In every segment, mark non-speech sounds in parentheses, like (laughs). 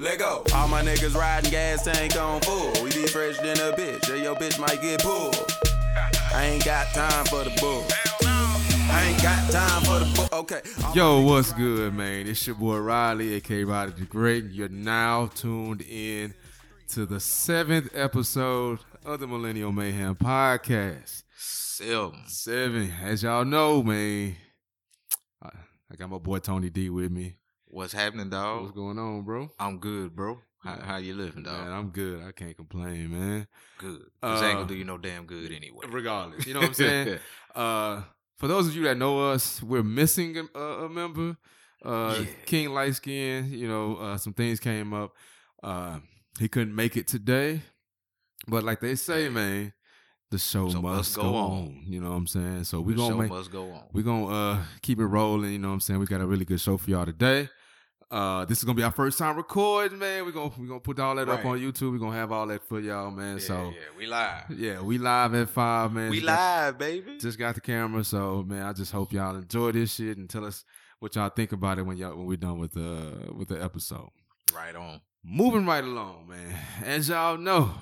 Let go. All my niggas riding gas tank on full. We be fresh than a bitch, or your bitch might get pulled. I ain't got time for the bull. I ain't got time for the bull. Okay. Yo, what's good, man? It's your boy Riley, aka Riley the Great. You're now tuned in to the seventh episode of the Millennial Mayhem Podcast. Seven. Seven. As y'all know, man, I, I got my boy Tony D with me. What's happening, dog? What's going on, bro? I'm good, bro. How, how you living, dog? Man, I'm good. I can't complain, man. good. This ain't Uh, gonna do you no damn good anyway. Regardless, you know what I'm saying? (laughs) uh, for those of you that know us, we're missing a, a member. Uh, Yeah. King Light Skin, you know, uh, some things came up. Uh, he couldn't make it today, but like they say, man, the show So must go, on. You know what I'm saying? So we're gonna show make must go on. We're gonna uh keep it rolling. You know what I'm saying? We got a really good show for y'all today. Uh, this is gonna be our first time recording, man. We're gonna we gonna put all that up on YouTube. We're gonna have all that for y'all, man. yeah, so yeah, we live. yeah, we live at five, man. we Just got- live, baby. just got the camera, so man, I just hope y'all enjoy this shit and tell us what y'all think about it when y'all when we're done with the with the episode. right on. Moving right along, man. As y'all know,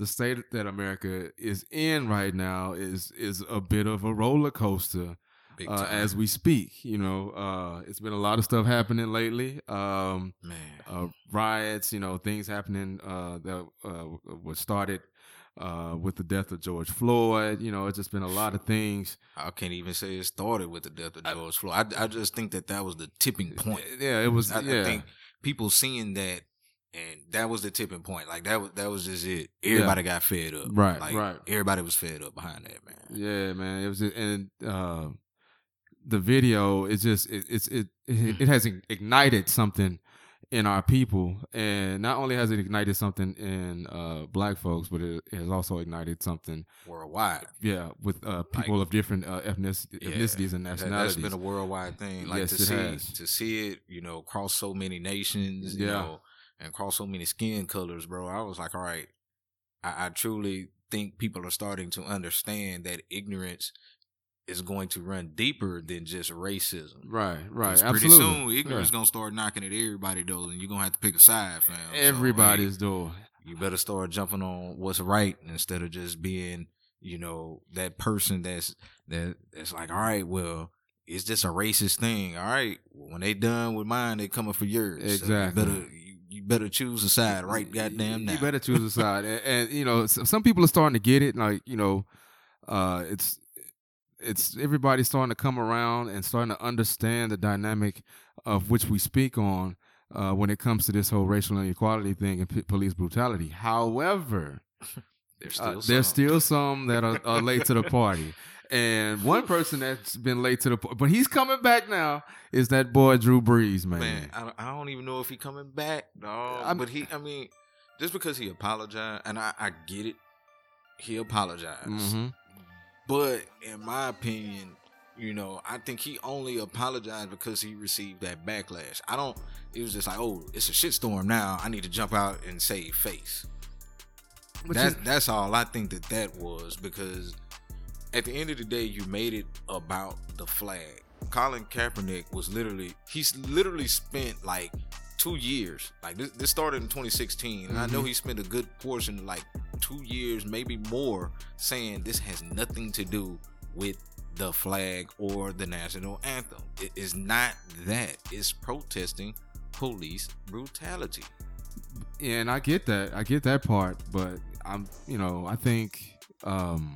the state that America is in right now is is a bit of a roller coaster uh, as we speak. You know, uh, it's been a lot of stuff happening lately. Um, man. uh, riots, you know, things happening uh, that uh, was started uh, with the death of George Floyd. You know, it's just been a lot of things. I can't even say it started with the death of George Floyd. I, I just think that that was the tipping point. Yeah, it was. I, yeah, I think people seeing that, and that was the tipping point. Like that was that was just it. Everybody got fed up. Right, Like, right. Everybody was fed up behind that, man. yeah, man. It was, just, and uh, the video is just it, it's it Hmm. it, it has ignited something in our people, and not only has it ignited something in uh, black folks, but it, it has also ignited something, Worldwide. yeah, with uh, people of different uh, ethnic- Yeah. ethnicities and nationalities. That's been a worldwide thing. Like Yes, to it see has. to see it, you know, cross so many nations, you Yeah. know, and cross so many skin colors, bro. I was like, all right, I, I truly think people are starting to understand that ignorance is going to run deeper than just racism. Right, right. Pretty soon, ignorance Yeah. gonna start knocking at everybody though, and you're gonna have to pick a side, fam. So, Everybody's hey, door. you better start jumping on what's right instead of just being, you know, that person that's that that's like, all right, well, it's just a racist thing. All right, well, when they done with mine, they coming for yours. So Exactly. you better you, you better choose a side right goddamn now. You better choose a side, (laughs) and, and you know, some people are starting to get it. Like you know, uh, it's it's everybody's starting to come around and starting to understand the dynamic of which we speak on uh, when it comes to this whole racial inequality thing and p- police brutality. However, (laughs) There's uh, still there's some. still some that are, are late to the party. And (laughs) one person that's been late to the party, but he's coming back now, is that boy Drew Brees, man. man. I don't, I don't even know if he's coming back, dog. I'm- but he, I mean, just because he apologized, and I, I get it, he apologized. hmm But in my opinion, you know, I think he only apologized because he received that backlash. I don't. It was just like, oh, it's a shitstorm now. I need to jump out and save face. Which That, is- that's all I think that that was because at the end of the day, you made it about the flag. Colin Kaepernick was literally he's literally spent like two years. Like this, this started in 2016, and I know Mhm. he spent a good portion, like two years, maybe more, saying this has nothing to do with the flag or the national anthem. It is not that. It's protesting police brutality. Yeah, and I get that. I get that part, but I'm, you know, I think um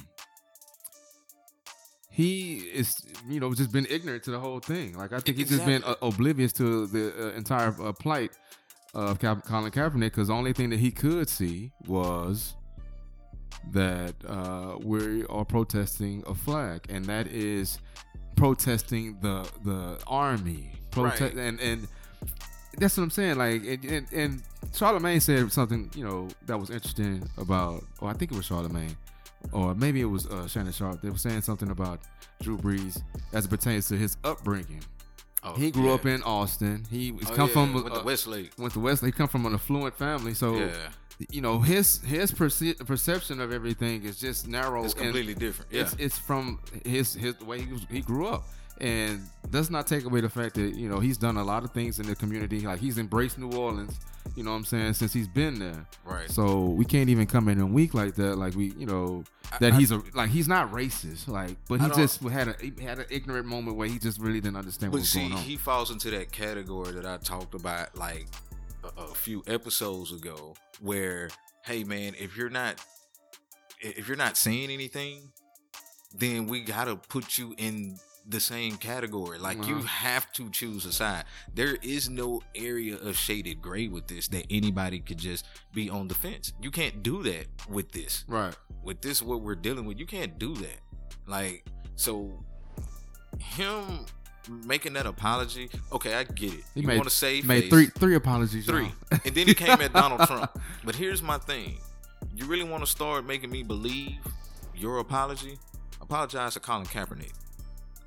he is, you know, just been ignorant to the whole thing. Like I think he's just been uh, oblivious to the uh, entire uh, plight of Ka- Colin Kaepernick because the only thing that he could see was that uh, we are protesting a flag, and that is protesting the the army. Right. and and that's what I'm saying. Like, and, and, and Charlemagne said something, you know, that was interesting about, Oh, I think it was Charlemagne, or maybe it was uh, Shannon Sharpe. They were saying something about Drew Brees as it pertains to his upbringing. Oh, he grew yeah. up in Austin. He was Oh, come yeah, from with uh, the Westlake. went to Wesley. He come from an affluent family, so Yeah, you know his his perce- perception of everything is just narrow. it's and completely different. Yeah, It's it's from his his the way he was, he grew up, and does not take away the fact that you know he's done a lot of things in the community. Like he's embraced New Orleans. You know what I'm saying since he's been there. Right. So we can't even come in a week like that. Like we, you know, that I- he's a like he's not racist. Like, but he just had a he had an ignorant moment where he just really didn't understand what But was see, going on. he falls into that category that I talked about like a, a few episodes ago, where hey man, if you're not if you're not saying anything, then we gotta put you in the same category. Like you have to choose a side. There is no area of shaded gray with this that anybody could just be on the fence. You can't do that with this right. with this what we're dealing with you can't do that like so him making that apology okay i get it He you made want to save made face, three three apologies. three and then he came at (laughs) donald trump but here's my thing you really want to start making me believe your apology apologize to colin kaepernick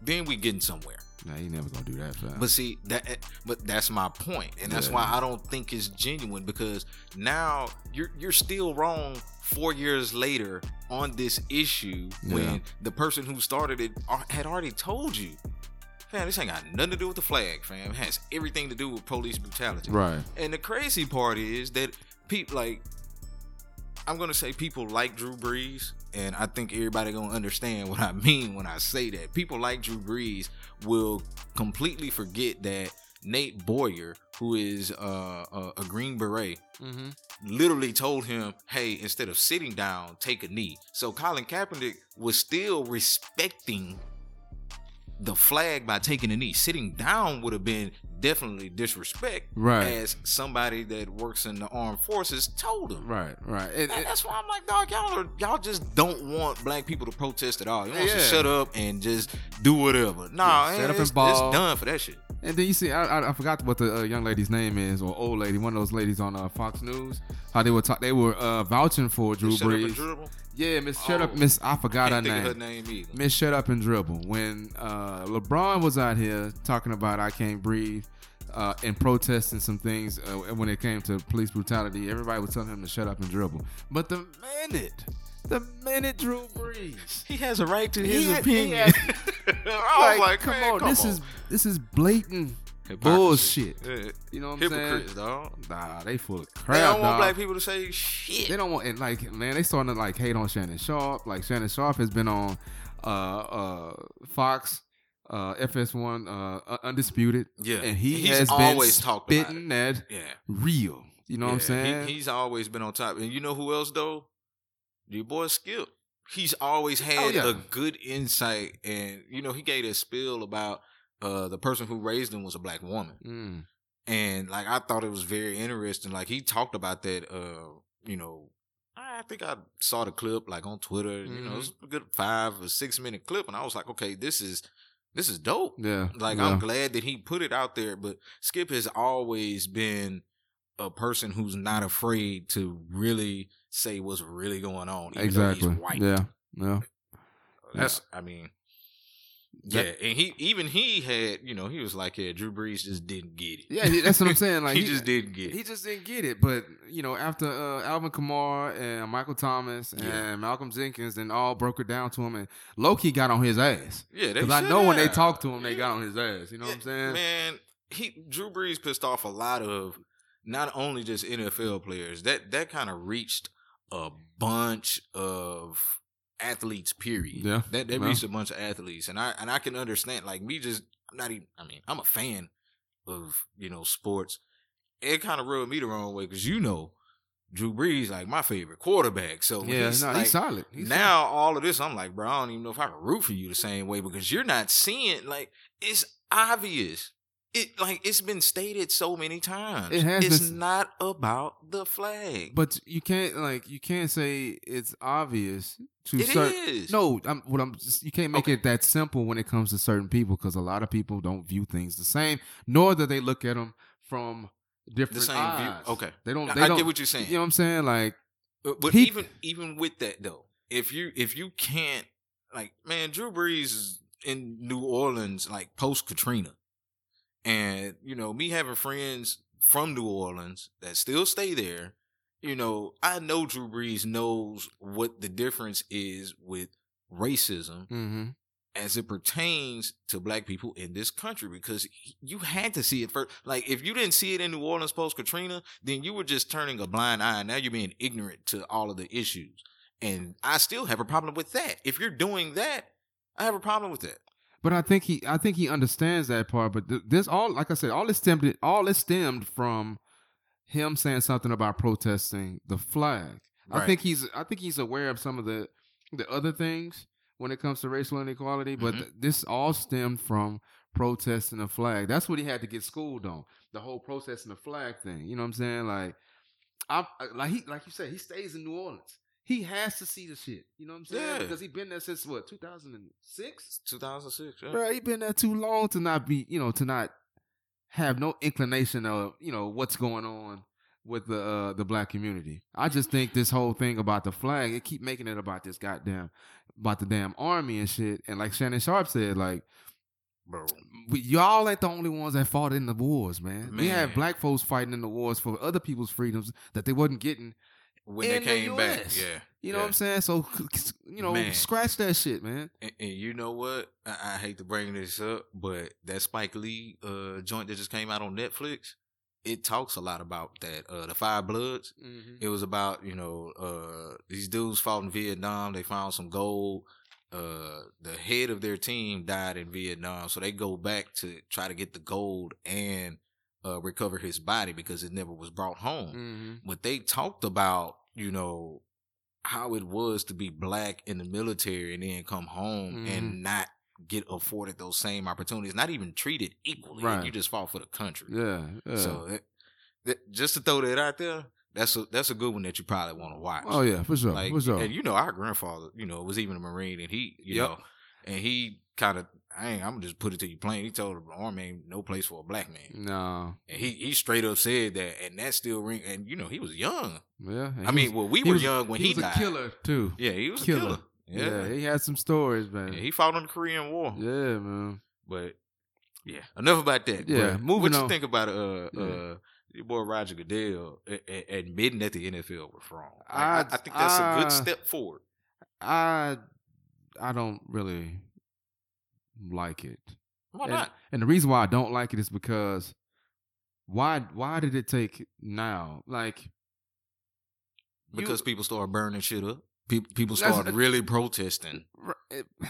then we getting somewhere Nah, he never gonna do that. Fam. but see that, eh, but that's my point, and that's Yeah. why I don't think it's genuine because now you're you're still wrong four years later on this issue Yeah. when the person who started it had already told you, fam, this ain't got nothing to do with the flag, fam. It has everything to do with police brutality. right. And the crazy part is that people like I'm gonna say people like Drew Brees, and I think everybody gonna understand what I (laughs) mean when I say that. People like Drew Brees will completely forget that Nate Boyer, who is uh, a, a Green Beret, Mm-hmm. literally told him, "Hey, instead of sitting down, take a knee." So Colin Kaepernick was still respecting the flag by taking a knee. Sitting down would have been definitely disrespect, Right. As somebody that works in the armed forces told him. Right. Right. And- that's why I'm like, dog, y'all are y'all just don't want black people to protest at all. You want us to shut up and just do whatever. Nah, Yeah, shut up and it's, ball. it's done for that shit. And then you see, I, I, I forgot what the uh, young lady's name is, or old lady, one of those ladies on uh, Fox News. How they were talk, they were uh, vouching for Drew Shut Brees. dribble. Yeah, Miss Shut Up, Oh. Miss I forgot her of her name. name either. Miss Shut Up and Dribble. When uh, LeBron was out here talking about I can't breathe uh, and protesting some things uh, when it came to police brutality, everybody was telling him to shut up and dribble. But the minute, the minute Drew Brees He has a right to his had- opinion. had- (laughs) (laughs) I was like, come man, on, come this on. is this is blatant bullshit. Yeah. You know what I'm Hypocrites, saying? dog. Nah, they full of crap. They crap. don't want dog. black people to say shit. They don't want and like man, they starting to like hate on Shannon Sharpe. Like Shannon Sharpe has been on uh uh Fox, uh FS1, uh Undisputed. Yeah. And he He's has always been talked about spitting that yeah. real. You know what I'm saying? He, he's always been on top. And you know who else though? Your boy Skip. He's always had Oh, yeah. a good insight, and you know he gave a spill about uh the person who raised him was a black woman, Mm. and like I thought it was very interesting. Like he talked about that. Uh, you know, I think I saw the clip like on Twitter. You know, it's a good five or six minute clip, and I was like, okay, this is this is dope. Yeah. Like yeah. I'm glad that he put it out there, but Skip has always been a person who's not afraid to really say what's really going on. Even exactly. Though he's white. Yeah. Yeah. That's I mean That- Yeah, and he even he had, you know, he was like, Yeah, Drew Brees just didn't get it. Yeah, that's what I'm saying. (laughs) Like he, just didn't get it. He just didn't get it. But you know, after uh, Alvin Kamara and Michael Thomas and Yeah. Malcolm Jenkins, and all broke it down to him, and Loki got on his ass. yeah, Because I know when they have. talked to him, they Yeah. got on his ass. You know what I'm saying? Man, he Drew Brees pissed off a lot of not only just NFL players. That that kind of reached a bunch of athletes. Period. Yeah, that that yeah. reached a bunch of athletes, and I and I can understand. Like me, just I'm not even. I mean, I'm a fan of you know sports. It kind of rubbed me the wrong way because you know Drew Brees like my favorite quarterback. So yeah, he's, no, like, he's solid. He's now all of this, I'm like, bro, I don't even know if I can root for you the same way because you're not seeing like it's obvious. It like it's been stated so many times. It has It's been- not about the flag. But you can't like you can't say it's obvious to It certain. is. No, I'm, what I'm just, you can't make Okay. it that simple when it comes to certain people because a lot of people don't view things the same, nor do they look at them from different the same view. eyes. Okay. they don't. I- They I don't, get what you're saying. You know what I'm saying? Like, But, but He- even even with that though, if you if you can't like man, Drew Brees is in New Orleans like post Katrina, and you know me having friends from New Orleans that still stay there. You know, I know Drew Brees knows what the difference is with racism mm-hmm. as it pertains to black people in this country because you had to see it first. Like if you didn't see it in New Orleans post Katrina, then you were just turning a blind eye. Now you're being ignorant to all of the issues. And I still have a problem with that. If you're doing that, I have a problem with that. But I think he, I think he understands that part. But th- this all, like I said, all it stemmed, all it stemmed from him saying something about protesting the flag. I think he's, I think he's aware of some of the, the other things when it comes to racial inequality. But Mhm. th- this all stemmed from protesting the flag. That's what he had to get schooled on. The whole protesting the flag thing. You know what I'm saying? Like, I like he, like you said, he stays in New Orleans. He has to see the shit. You know what I'm saying? Yeah. Because he been there since what 2006. 2006. Yeah. Bro, he been there too long to not be, you know, to not have no inclination of, you know, what's going on with the uh, the black community. I just think this whole thing about the flag, it keep making it about this goddamn about the damn army and shit. And like Shannon Sharpe said, like Bro. we, y'all ain't the only ones that fought in the wars, man. We had black folks fighting in the wars for other people's freedoms that they wasn't getting. When In they the came back, US. yeah. You know yeah. what I'm saying? So (laughs) you know, Man. scratch that shit, man. And, and you know what? I, I hate to bring this up, but that Spike Lee uh, joint that just came out on Netflix, it talks a lot about that. Uh, the Five Bloods. Mm-hmm. It was about you know uh, these dudes fought in Vietnam. They found some gold. Uh, the head of their team died in Vietnam, so they go back to try to get the gold and uh, recover his body because it never was brought home Mm-hmm. but they talked about you know how it was to be black in the military and then come home Mhm. and not get afforded those same opportunities not even treated equally Right. you just fought for the country Yeah, yeah. so that, that- just to throw that out there that's a that's a good one that you probably want to watch oh yeah, for sure, like for sure. and you know our grandfather you know was even a marine and he you Yep. know and he kind of I ain't, I'm gonna just put it to you plain. He told the army ain't no place for a black man, no, and he he straight up said that, and that still ring. And you know he was young. yeah. I mean, was- well, we were was- young when he died. he, was died. a killer too. Yeah, he was Killer. a killer. Yeah. Yeah. he had some stories, man. Yeah, he fought in the Korean War. Yeah, man. But yeah, enough about that. Yeah, But moving What you think about uh Yeah. uh your boy Roger Goodell a- a- admitting that the NFL was wrong? Like, I, I- I think that's a I- good step forward. I I don't really like it. Why and, not? And the reason why I don't like it is because why why did it take now? Like you- Because people started burning shit up. People people That's- started really protesting. It- (sighs)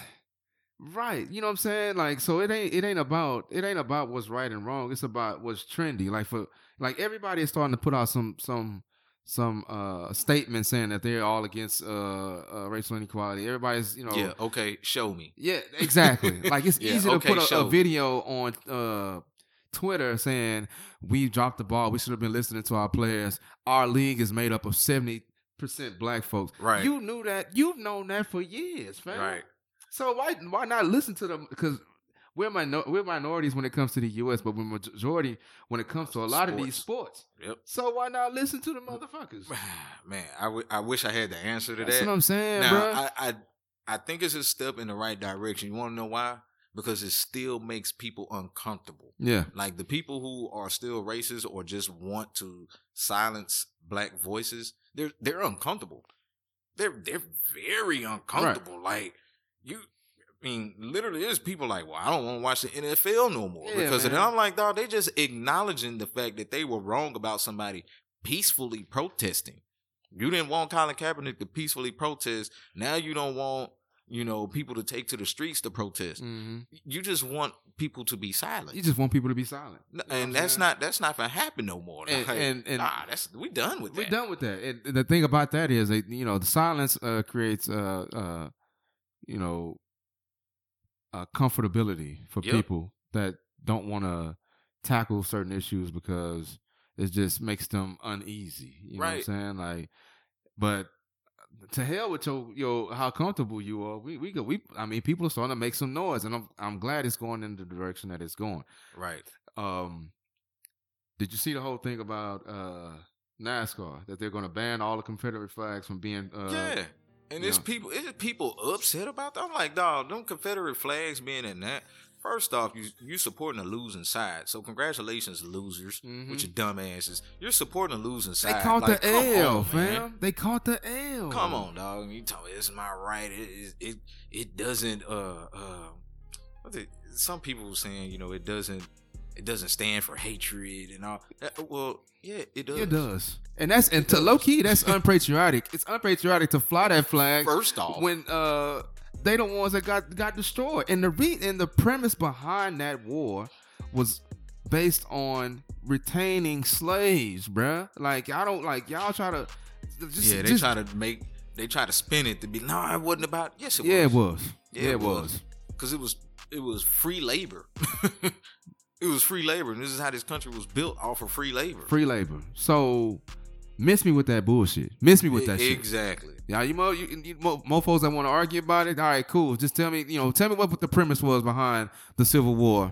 Right, you know what I'm saying? Like, so it ain't it ain't about it ain't about what's right and wrong. It's about what's trendy. Like for like everybody is starting to put out some some some uh statements saying that they're all against uh, uh racial inequality. Everybody's you know Yeah, okay, show me. yeah exactly. (laughs) like it's Yeah, easy to okay, put a, a me. video on uh Twitter saying we dropped the ball. We should have been listening to our players. Our league is made up of seventy percent black folks. Right. You knew that. You've known that for years, fam. Right. So why why not listen to them? Because we're minor, we're minorities when it comes to the U.S., but we're majority when it comes to a lot of these sports. Yep. So why not listen to the motherfuckers? Man, I, w- I wish I had the answer to That's that. what I'm saying, now, bro. I, I I think it's a step in the right direction. You want to know why? Because it still makes people uncomfortable. yeah, Like the people who are still racist or just want to silence black voices, they're they're uncomfortable. They're they're very uncomfortable. Like you I mean, literally there's people like, well, I don't want to watch the NFL no more Yeah, because of man. I'm like, dog, they just acknowledging the fact that they were wrong about somebody peacefully protesting. You didn't want Colin Kaepernick to peacefully protest. Now you don't want, you know, people to take to the streets to protest. hmm You just want people to be silent. you just want people to be silent, N- You know and that's saying? not that's not gonna happen no more. And- Like, and- and- nah, that's we done with We're that. done with that. And the thing about that is, you know, the silence uh, creates, uh, uh, you know, uh, comfortability for Yep. people that don't want to tackle certain issues because it just makes them uneasy. You know Right. what I'm saying? Like, but to hell with your your how comfortable you are. We we go we. I mean, people are starting to make some noise, and I'm I'm glad it's going in the direction that it's going. Right. Um, did you see the whole thing about uh NASCAR that they're going to ban all the Confederate flags from being? Uh, yeah. And you it's people it's people upset about that. I'm like, dog, them Confederate flags being in that. First off, you you supporting a losing side. So congratulations, losers, Mhm. with your dumb asses. You're supporting a losing side. They caught Like, the L, on, man. fam. They caught the L. Come on, dog. You talk. It's my right. It it it, it doesn't. Uh uh. Some people were saying, you know, it doesn't. It doesn't stand for hatred and all. Uh, well, yeah, it does. It does. And that's and to low key, that's unpatriotic. It's unpatriotic to fly that flag First off, when uh they the ones that got got destroyed. And the re- and the premise behind that war was based on retaining slaves, bruh. Like I don't like y'all try to just, yeah, they just- try to make. They try to spin it to be. No, it wasn't about. Yes, it Yeah, it was. was. Yeah, Yeah, it was. was. because it was it was free labor. (laughs) it was free labor, and this is how this country was built off of free labor. Free labor. So miss me with that bullshit. Miss me with that shit. exactly. Yeah, you mo, you, you mo, mofos that want to argue about it. All right, cool. Just tell me, you know, tell me what the premise was behind the Civil War,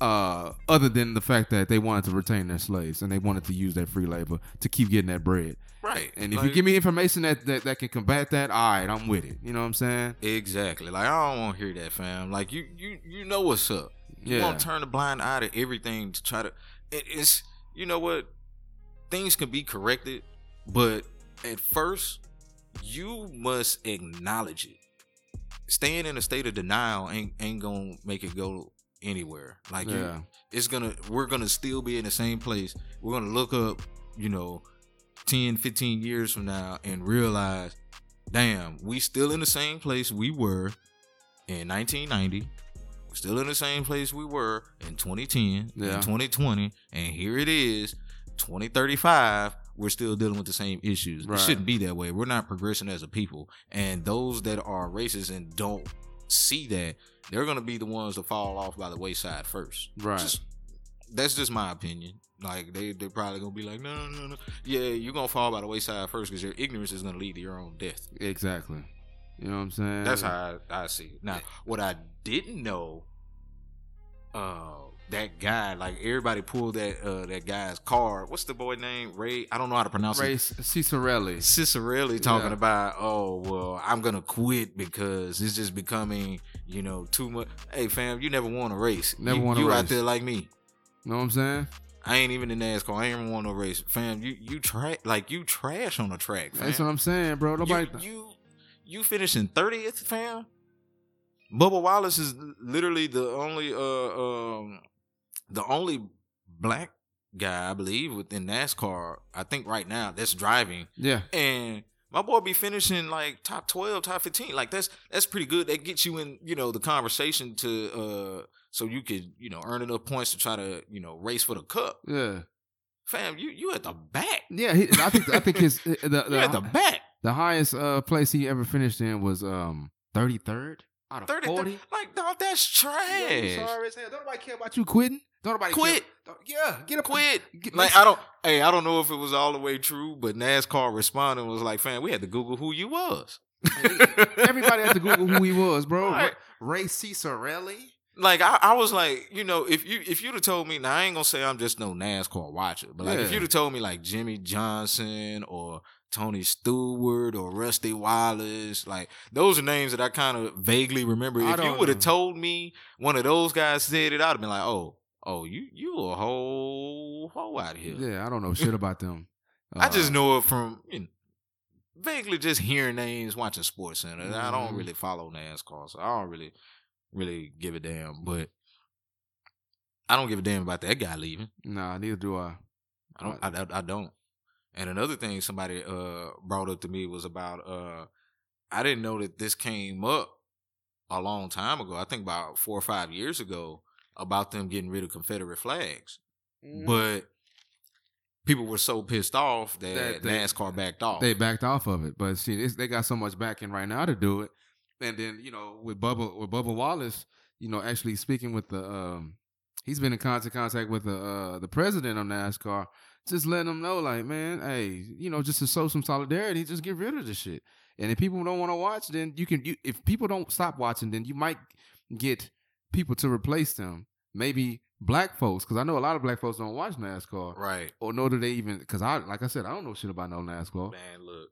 uh, other than the fact that they wanted to retain their slaves and they wanted to use their free labor to keep getting that bread. Right. And if Like- you give me information that, that that can combat that, all right, I'm with it. You know what I'm saying? Exactly. Like I don't want to hear that, fam. Like you, you, you know what's up. You Yeah. want to turn a blind eye to everything to try to. It, it's you know what, things can be corrected, but at first you must acknowledge it. Staying in a state of denial ain't ain't gonna make it go anywhere. Like you, Yeah. it's gonna we're gonna still be in the same place. We're gonna look up, you know, 10, 15 years from now and realize, damn, we still in the same place we were in 1990. Still in the same place we were in 2010, Yeah. in 2020, and here it is, 2035. We're still dealing with the same issues. Right. It shouldn't be that way. We're not progressing as a people, and those that are racist and don't see that, they're gonna be the ones to fall off by the wayside first. Right. Just- that's just my opinion. Like they they're probably gonna be like, no, no, no, no. Yeah, you're gonna fall by the wayside first because your ignorance is gonna lead to your own death. Exactly. You know what I'm saying? That's how I, I see it. Now, what I didn't know, uh, that guy, like everybody pulled that uh that guy's card. What's the boy name? Ray. I don't know how to pronounce Ray it. Ciccarelli. Ciccarelli talking Yeah. about, oh well, I'm gonna quit because it's just becoming, you know, too much. Hey fam, you never won a race. Never you, won a you out there like me. You know what I'm saying? I ain't even in NASCAR. I ain't even won no race, fam. You you try like you trash on the track, fam. That's what I'm saying, bro. Nobody. You you, you finishing thirtieth, fam. Bubba Wallace is literally the only uh um the only black guy I believe within NASCAR. I think right now that's driving, yeah. and my boy be finishing like top twelve, top fifteen. Like that's that's pretty good. That gets you in you know the conversation to uh so you could you know earn enough points to try to you know race for the cup. Yeah. Fam, you you at the back. Yeah. He, I think. I think his (laughs) the the, You at the back. The highest uh, place he ever finished in was um 33rd out of 30, 40. like dog, that's trash. Yeah, sorry as hell. Don't nobody care about you quitting. Don't nobody Quit. Care. Yeah, get up. Quit. Get, Like I don't hey, I don't know if it was all the way true, but NASCAR responding was like, fam, we had to Google who you was. (laughs) Everybody had to Google who he was, bro. (laughs) Right. Ray Ciccarelli. Like I, I was like, you know, if you if you'd have told me, now I ain't gonna say I'm just no NASCAR watcher, but like if you'd have told me like Jimmie Johnson or Tony Stewart or Rusty Wallace, like those are names that I kind of vaguely remember. I If you would have told me one of those guys said it, I'd have been like, oh, oh, you you a whole hoe out here. Yeah, I don't know shit about them. (laughs) I just Uh, know it from you know, vaguely just hearing names, watching Sports Center. I don't Mhm. really follow NASCAR, so I don't really, really give a damn. But I don't give a damn about that guy leaving. Nah, neither do I. I don't. I, I, I don't. And another thing somebody uh brought up to me was about uh I didn't know that this came up a long time ago. I think about four or five years ago about them getting rid of Confederate flags, but people were so pissed off that, That they- NASCAR backed off. They backed off of it, but see, they got so much backing right now to do it. And then you know, with Bubba with Bubba Wallace, you know, actually speaking with the, um, he's been in constant contact with the uh, the president of NASCAR, just letting them know, like, man, hey, you know, just to show some solidarity, just get rid of the shit. And if people don't want to watch, then you can. You, if people don't stop watching, then you might get people to replace them. Maybe black folks, because I know a lot of black folks don't watch NASCAR, right. or nor do they even. Because I, like I said, I don't know shit about no NASCAR. Man, look.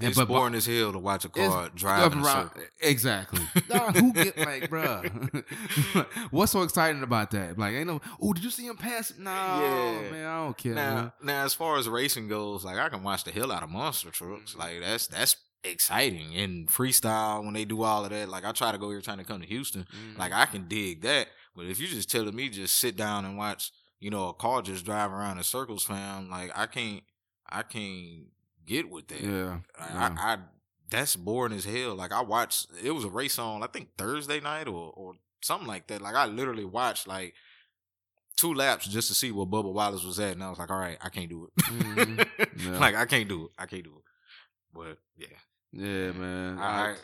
It's but- but- boring as hell to watch a car drive around-. Exactly. Nah, who get like, bruh? (laughs) What's so exciting about that? Like, ain't no. Oh, did you see him pass? No, Yeah. man, I don't care. Now, man. now, as far as racing goes, like I can watch the hell out of monster trucks. Like that's that's exciting and freestyle when they do all of that. Like I try to go every time to come to Houston. Mm-hmm. Like I can dig that. But if you're just telling me just sit down and watch, you know, a car just drive around in circles, fam, like I can't, I can't get with that. yeah, I, yeah. I, I that's boring as hell. Like I watched, it was a race on I think Thursday night or or something like that. Like I literally watched like two laps just to see where Bubba Wallace was at, and I was like, all right, I can't do it. Mhm. (laughs) Yeah. Like I can't do it. I can't do it. But yeah, yeah, man. I, I, I-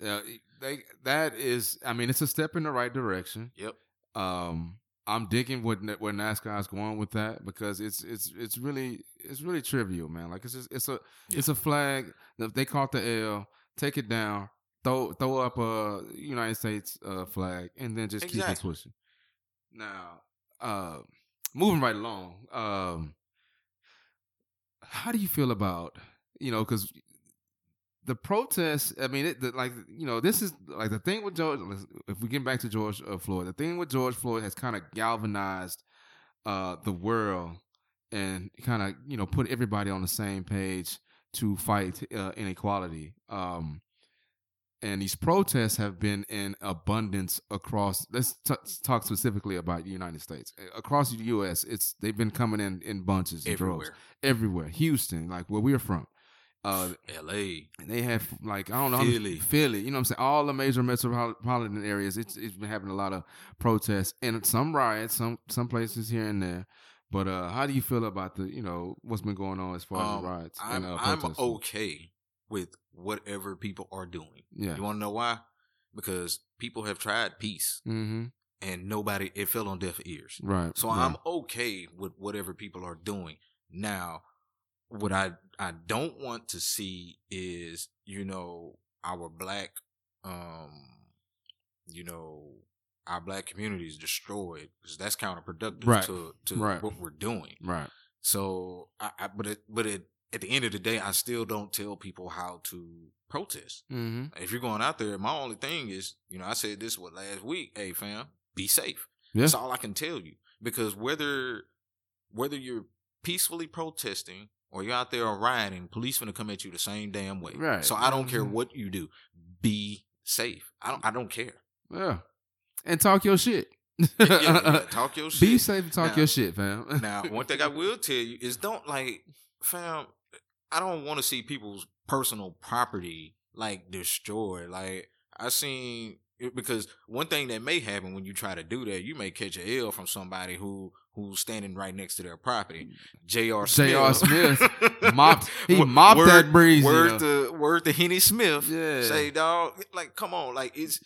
yeah, they, that is. I mean, it's a step in the right direction. yep. um I'm digging what where NASCAR's going with that because it's it's it's really it's really trivial, man. Like it's just, it's a Yeah. it's a flag. If they caught the L, take it down, throw throw up a United States uh, flag, and then just keep it pushing. Now, uh, moving right along. Um, how do you feel about you know because the protests, I mean, it, the, like you know, this is like the thing with George. If we get back to George uh, Floyd, the thing with George Floyd has kind of galvanized uh, the world and kind of you know put everybody on the same page to fight uh, inequality. Um, and these protests have been in abundance across. Let's t- talk specifically about the United States. Across the U.S., it's they've been coming in in bunches, and droves. Everywhere. everywhere. Houston, like where we're from. Uh, L.A. and they have like I don't know Philly. Philly. You know what I'm saying? All the major metropolitan areas. It's it's been having a lot of protests and some riots, some some places here and there. But uh, how do you feel about the you know what's been going on as far as Um, the riots I'm, and uh, I'm okay with whatever people are doing. Yeah. You want to know why? Because people have tried peace Mm-hmm. and nobody it fell on deaf ears. Right. So right. I'm okay with whatever people are doing. Now, what I I don't want to see is, you know, our black um you know, our black communities destroyed because that's counterproductive Right. to to Right. what we're doing. right. So, I, I but it, but it, at the end of the day, I still don't tell people how to protest. Mm-hmm. If you're going out there, my only thing is, you know, I said this what last week. Hey, fam, be safe. Yeah. That's all I can tell you. Because whether whether you're peacefully protesting or you're out there rioting, police gonna come at you the same damn way. Right. So I don't care Mhm. what you do. Be safe. I don't. I don't care. Yeah. And talk your shit. (laughs) Yeah, yeah, talk your (laughs) shit. Be safe and talk Now- your shit, fam. (laughs) Now, one thing I will tell you is don't like, fam. I don't want to see people's personal property like destroyed. Like I seen because one thing that may happen when you try to do that, you may catch a L from somebody who who's standing right next to their property. J.R. Smith. J.R. Smith (laughs) mopped- he mopped word, that breeze, you Word to word to Henny Smith. Yeah. Say, dog, like, come on, like it's.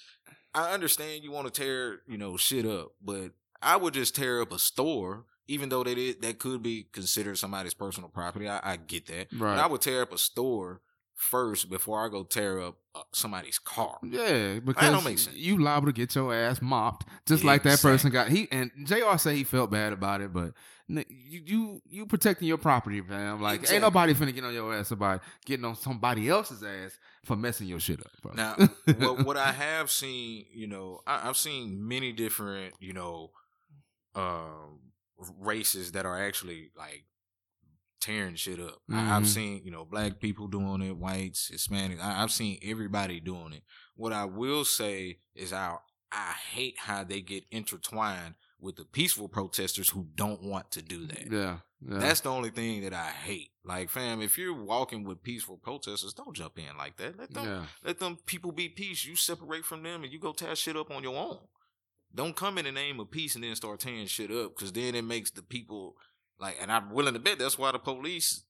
I understand you want to tear, you know, shit up, but I would just tear up a store, even though that is, that could be considered somebody's personal property. I, I get that, Right. But I would tear up a store first before I go tear up uh, somebody's car. Yeah, because don't make sense. you liable to get your ass mopped, just like that person got. He and Jr. say he felt bad about it, but you you you protecting your property, fam. Like Exactly. ain't nobody finna get on your ass about getting on somebody else's ass for messing your shit up, bro. Now, (laughs) what, what I have seen, you know, I, I've seen many different, you know, um, races that are actually like tearing shit up. I, I've Mhm. seen, you know, black people doing it, whites, Hispanics. I, I've seen everybody doing it. What I will say is, how I hate how they get intertwined with the peaceful protesters who don't want to do that. yeah, yeah. That's the only thing that I hate. Like, fam, if you're walking with peaceful protesters, don't jump in like that. Let them yeah. let them people be peace. You separate from them and you go tear shit up on your own. Don't come in the name of peace and then start tearing shit up because then it makes the people like, and I'm willing to bet that's why the police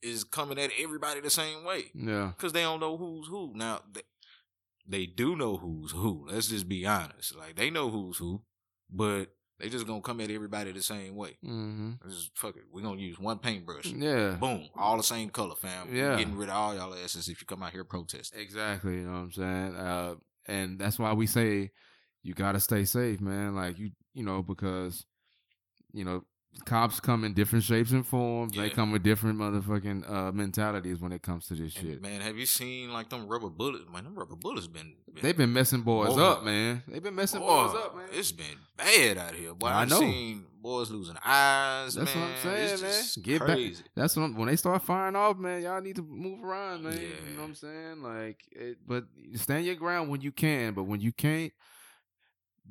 is coming at everybody the same way Yeah, because they don't know who's who. Now, they, they do know who's who. Let's just be honest. Like, they know who's who, but they just gonna come at everybody the same way. mm-hmm. Just fuck it. We're gonna use one paintbrush. yeah, Boom. All the same color, fam. We Yeah. Getting rid of all y'all asses if you come out here protesting. exactly. You know what I'm saying? Uh, and that's why we say you gotta stay safe, man. Like you, you know, because you know cops come in different shapes and forms. They come with different motherfucking uh, mentalities when it comes to this And, shit. man, have you seen like them rubber bullets? Man, them rubber bullets been. been They've been messing boys Boy. up, man. They've been messing Boy, boys up, man. It's been bad out here. Boy, I I've know. seen boys losing eyes. That's man. what I'm saying, It's man. Get crazy. back. That's when when they start firing off, man. Y'all need to move around, man. You know what I'm saying? Like, it, but stand your ground when you can. But when you can't,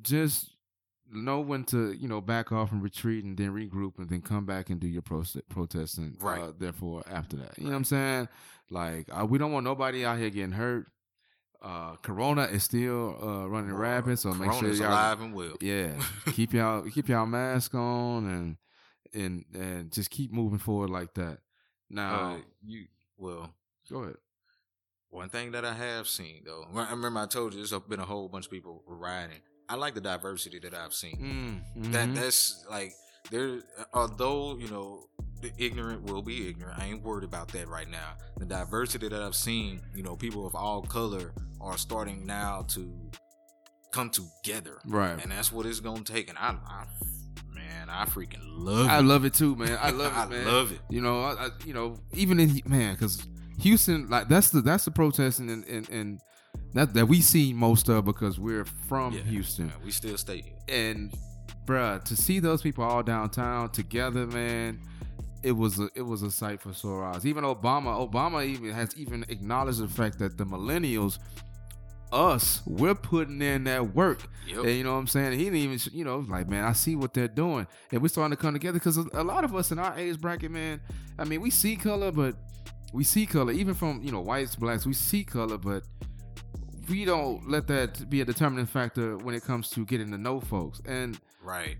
just know when to you know back off and retreat, and then regroup, and then come back and do your pro- protesting. Right. Uh, therefore, after that, you know what I'm saying? Like, uh, we don't want nobody out here getting hurt. Uh, Corona is still uh, running rapid, so make sure y'all alive and well. yeah (laughs) keep y'all keep y'all mask on and and and just keep moving forward like that now Uh, you well. go ahead One thing that I have seen though, I remember I told you there's been a whole bunch of people rioting. I like the diversity that I've seen. mm, That mhm. that's like there. Although you know the ignorant will be ignorant, I ain't worried about that right now. The diversity that I've seen, you know, people of all color are starting now to come together, right and that's what it's gonna take. And I, I man, I freaking love i it. love it too man i (laughs) love it I man love it. you know I, I you know even in man because houston like that's the that's the protesting and and, and that that we see most of because we're from Yeah, houston man, we still stay here. and bruh, to see those people all downtown together, man, it was a it was a sight for sore eyes. Even Obama, Obama even has even acknowledged the fact that the millennials, us, we're putting in that work. Yep. And you know what I'm saying? He didn't even, you know, like, man, I see what they're doing. And we're starting to come together because a a lot of us in our age bracket, man, I mean, we see color, but we see color, even from, you know, whites, blacks, we see color, but we don't let that be a determining factor when it comes to getting to know folks. And Right.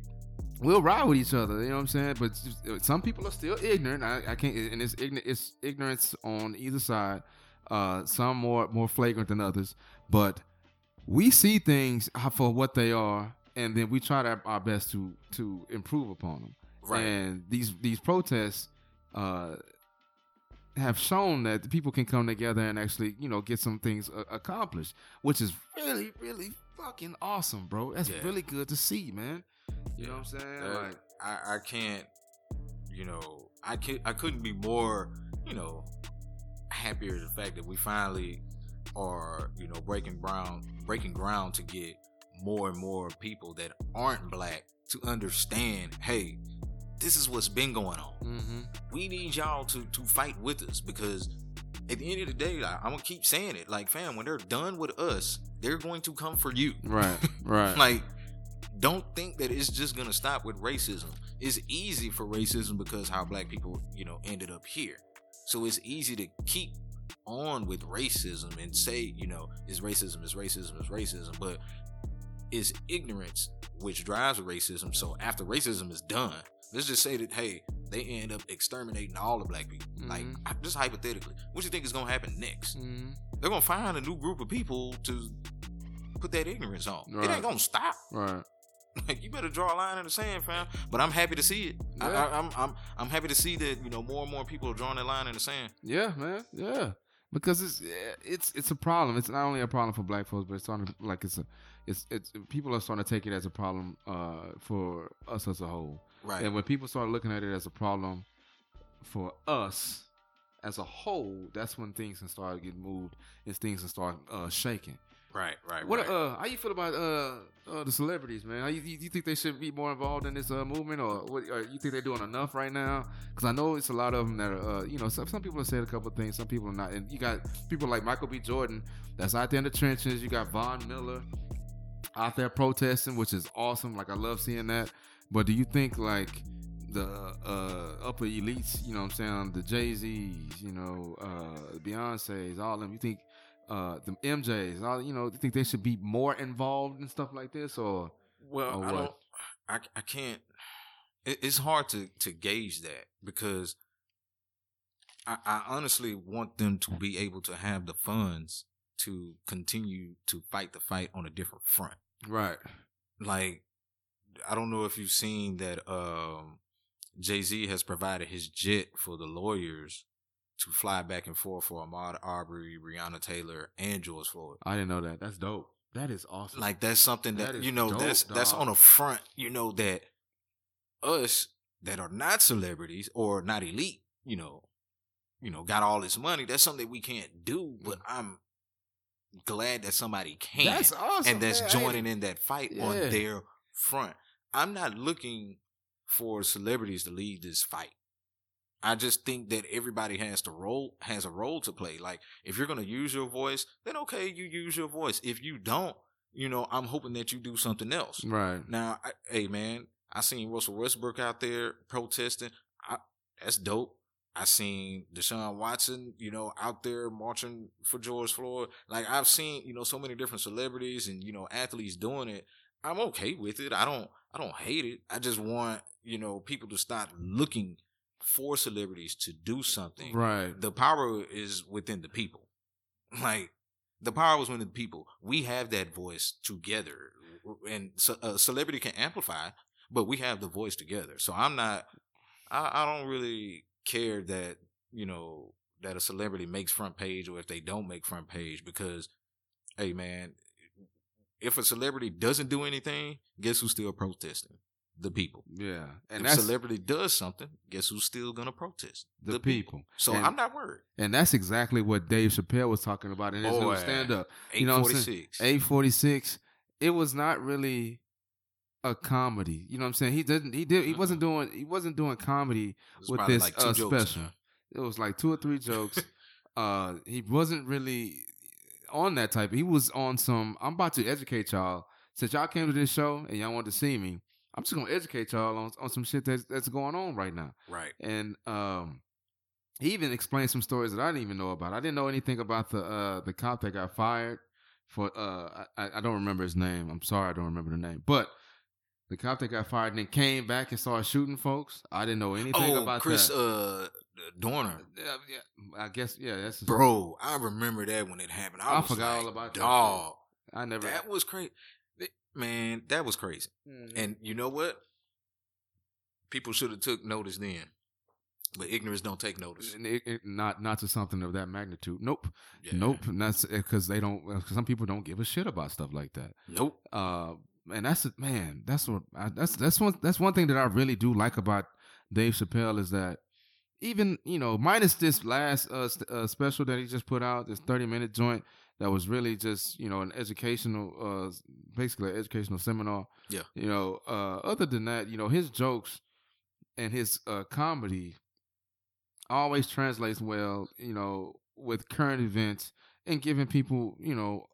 we'll ride with each other, you know what I'm saying? But uh, some people are still ignorant. I, I can't, and it's, ign- it's ignorance on either side. Uh, some more more flagrant than others, but we see things for what they are, and then we try to, our best to to improve upon them. Right. And these these protests uh, have shown that the people can come together and actually, you know, get some things uh, accomplished, which is really, really fucking awesome, bro. That's Yeah. really good to see, man. You know what I'm saying? Uh, like, I, I can't, you know, I can I couldn't be more, you know, happier the fact that we finally are, you know, breaking ground breaking ground to get more and more people that aren't black to understand, hey, this is what's been going on. mm-hmm. We need y'all to to fight with us because at the end of the day, I'm gonna keep saying it. Like, fam, when they're done with us, they're going to come for you. right, (laughs) right, Like, don't think that it's just gonna stop with racism. It's easy for racism because how black people, you know, ended up here. So it's easy to keep on with racism and say, you know, it's racism, it's racism, it's racism, but it's ignorance which drives racism. So after racism is done, let's just say that hey, they end up exterminating all the black people. Like Mhm. I- just hypothetically, what do you think is gonna happen next? mm-hmm. They're gonna find a new group of people to put that ignorance on. It ain't gonna stop. right. (laughs) Like you better draw a line in the sand, fam. But I'm happy to see it. Yeah. I, I'm I'm I'm happy to see that you know more and more people are drawing that line in the sand. Yeah, man. Yeah, because it's it's it's a problem. It's not only a problem for black folks, but it's starting to, like it's a it's it's people are starting to take it as a problem uh, for us as a whole. Right. And when people start looking at it as a problem for us as a whole, that's when things can start getting moved and things can start uh, shaking. right. Right. What right. uh, how you feel about uh, uh the celebrities, man? How you, you you think they should be more involved in this uh movement, or what? Or you think they're doing enough right now? Because I know it's a lot of them that are, uh, you know, some some people have said a couple of things, some people are not, and you got people like Michael B. Jordan that's out there in the trenches. You got Von Miller out there protesting, which is awesome. Like I love seeing that. But do you think like the uh, upper elites, you know what I'm saying, the Jay Z's, you know, uh, Beyonce's, all of them, you think uh, the MJs, all you know, you think they should be more involved in stuff like this, or Well, Or I don't. I I can't. It, it's hard to to gauge that because I, I honestly want them to be able to have the funds to continue to fight the fight on a different front. right? Like, I don't know if you've seen that. Um, Jay Z has provided his jet for the lawyers to fly back and forth for Ahmaud Arbery, Breonna Taylor, and George Floyd. I didn't know that. That's dope. That is awesome. Like that's something that, That you know dope, that's that's on a front. You know that us that are not celebrities or not elite, you know, you know, got all this money. That's something that we can't do. But I'm glad that somebody can, That's awesome. and that's man. joining in that fight on their front. I'm not looking for celebrities to lead this fight. I just think that everybody has to role has a role to play. Like if you're gonna use your voice, then okay, you use your voice. If you don't, you know, I'm hoping that you do something else. Right. Now, I, hey man, I seen Russell Westbrook out there protesting. I, that's dope. I seen Deshaun Watson, you know, out there marching for George Floyd. Like I've seen, you know, so many different celebrities and you know athletes doing it. I'm okay with it. I don't, I don't hate it. I just want you know people to stop looking for celebrities to do something. Right. The power is within the people. (laughs) Like the power was within the people. We have that voice together, and so, a celebrity can amplify, but we have the voice together. So I'm not. I, I don't really care that you know that a celebrity makes front page or if they don't make front page because, hey man, if a celebrity doesn't do anything, guess who's still protesting? The people. Yeah. And if celebrity does something, guess who's still gonna protest? the, people. So And- I'm not worried. And that's exactly what Dave Chappelle was talking about in his Boy. stand up. Eight You know what forty I'm saying? six. 846 it was not really a comedy you know what i'm saying he didn't he did he wasn't doing he wasn't doing comedy with this like uh, special it was like two or three jokes (laughs) uh he wasn't really on that type he was on some i'm about to educate y'all since y'all came to this show and y'all wanted to see me i'm just gonna educate y'all on, on some shit that's that's going on right now Right. and um he even explained some stories that I didn't even know about. I didn't know anything about the uh the cop that got fired for uh I, I don't remember his name. I'm sorry I don't remember the name. But the cop that got fired and then came back and started shooting folks. I didn't know anything Oh, about Chris that. uh Dorner. yeah, yeah, I guess yeah, that's Bro, I remember that when it happened. I, I forgot like, all about that dog. I never That was crazy. Man, that was crazy. Mhm. And you know what? People should have took notice then. But ignorance don't take notice. It- it- not not to something of that magnitude. Nope, Yeah. nope. And that's because they don't. Cause some people don't give a shit about stuff like that. Nope. uh and that's man that's what I, that's that's one that's one thing that i really do like about dave chappelle is that even you know minus this last uh, st- uh special that he just put out this 30 minute joint that was really just you know an educational uh basically an educational seminar Yeah. you know uh other than that you know his jokes and his uh comedy always translates well you know with current events and giving people you know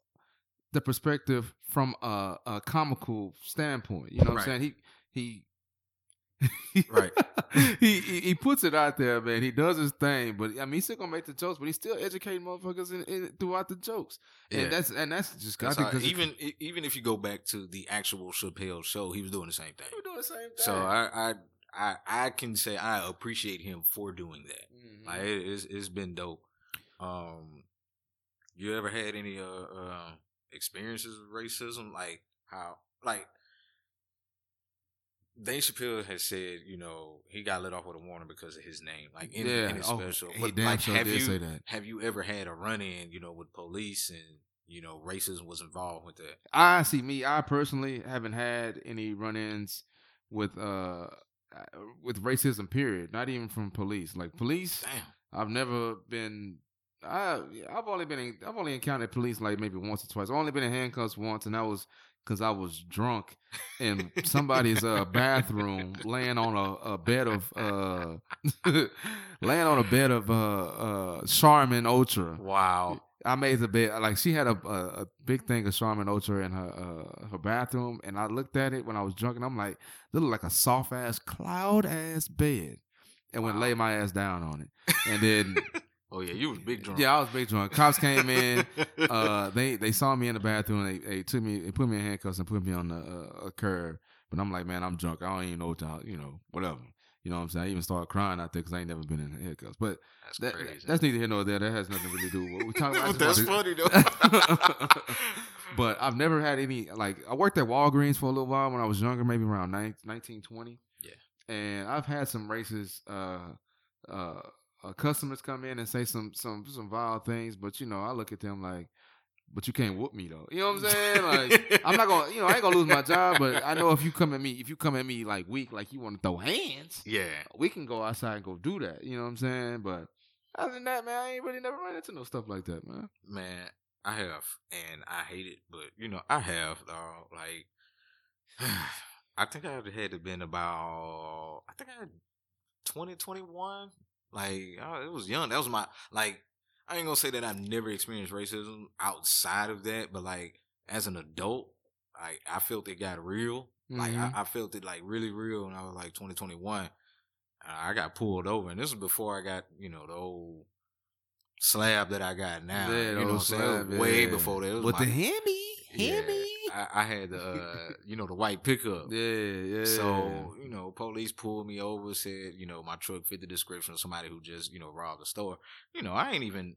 the perspective from a, a comical standpoint. You know what Right. I'm saying? He he Right. (laughs) he, he he puts it out there, man. He does his thing, but I mean, he's still gonna make the jokes, but he's still educating motherfuckers in, in, throughout the jokes, Yeah. and that's and that's just That's I how- even e- even if you go back to the actual Chappelle show, he was doing the same thing. we're doing the same thing. So I I I, I can say I appreciate him for doing that. Mhm. Like it, it's it's been dope. Um, you ever had any uh, uh experiences with racism? Like how like Dave Chappelle has said, you know, he got let off with a warning because of his name, like in, yeah, in his oh, special. he But like, sure have did you say that. have you ever had a run in, you know, with police and you know racism was involved with that? I see me. I personally haven't had any run-ins with uh uh, with racism. Period. Not even from police. Like police, Damn. I've never been. I I've only been in, I've only encountered police like maybe once or twice. I've only been in handcuffs once, and that was because I was drunk in somebody's uh, bathroom, laying on a, a bed of uh, (laughs) laying on a bed of uh, uh, Charmin Ultra. Wow. I made the bed like she had a, a, a big thing of Charmin Ultra in her uh, her bathroom, and I looked at it when I was drunk, and I'm like, this look like a soft ass cloud ass bed, and went Wow. lay my ass down on it, and then Oh yeah, you was big drunk. yeah, I was big drunk. Cops came in, (laughs) uh, they they saw me in the bathroom, they, they took me, they put me in handcuffs and put me on the uh, a curb, but I'm like, man, I'm drunk. I don't even know what y'all, you know, whatever. You know what I'm saying? I even started crying out there because I ain't never been in handcuffs. But That's that, crazy. that's neither here nor there. That has nothing really to do with what we talking about. (laughs) That's funny though. (laughs) but I've never had any like I worked at Walgreens for a little while when I was younger, maybe around 19, 19 20. Yeah. And I've had some racist uh, uh, uh, customers come in and say some some some vile things, but you know I look at them like but you can't whoop me though. You know what I'm saying? Like I'm not gonna, you know, I ain't gonna lose my job, but I know if you come at me, if you come at me like weak, like you want to throw hands, Yeah. we can go outside and go do that. You know what I'm saying? But other than that, man, I ain't really never run into no stuff like that, man. Man, I have, and I hate it, but you know, I have, dog. Like, (sighs) I think I had to been about, I think I had 20, 21. Like, I, it was young. That was my, like, I ain't gonna say that I've never experienced racism outside of that, but like, as an adult, like, I felt it got real. Like, Mhm. I, I felt it like really real when I was like 2021. 20, I got pulled over, and this was before I got, you know, the old slab that I got now. Yeah, you know, what I'm saying? Slab, way before that. It was With my- the Hemi, yeah, Hemi. I, I had the, uh, you know, the white pickup. Yeah, (laughs) yeah. So, you know, police pulled me over, said, you know, my truck fit the description of somebody who just, you know, robbed a store. You know, I ain't even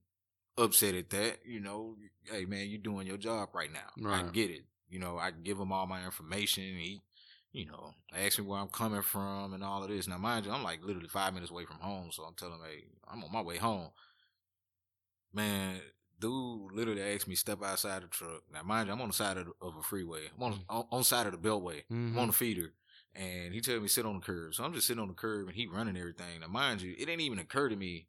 upset at that. You know, hey, man, you're doing your job right now. I get it. You know, I give him all my information. He, you know, asked me where I'm coming from and all of this. Now, mind you, I'm like literally five minutes away from home. So I'm telling him, hey, I'm on my way home. Man, dude literally asked me step outside the truck. Now, mind you, I'm on the side of, the, of a freeway. I'm on, on, on side of the beltway. I'm on Mhm. the feeder. And he told me sit on the curb. So I'm just sitting on the curb and he running everything. Now, mind you, it didn't even occur to me,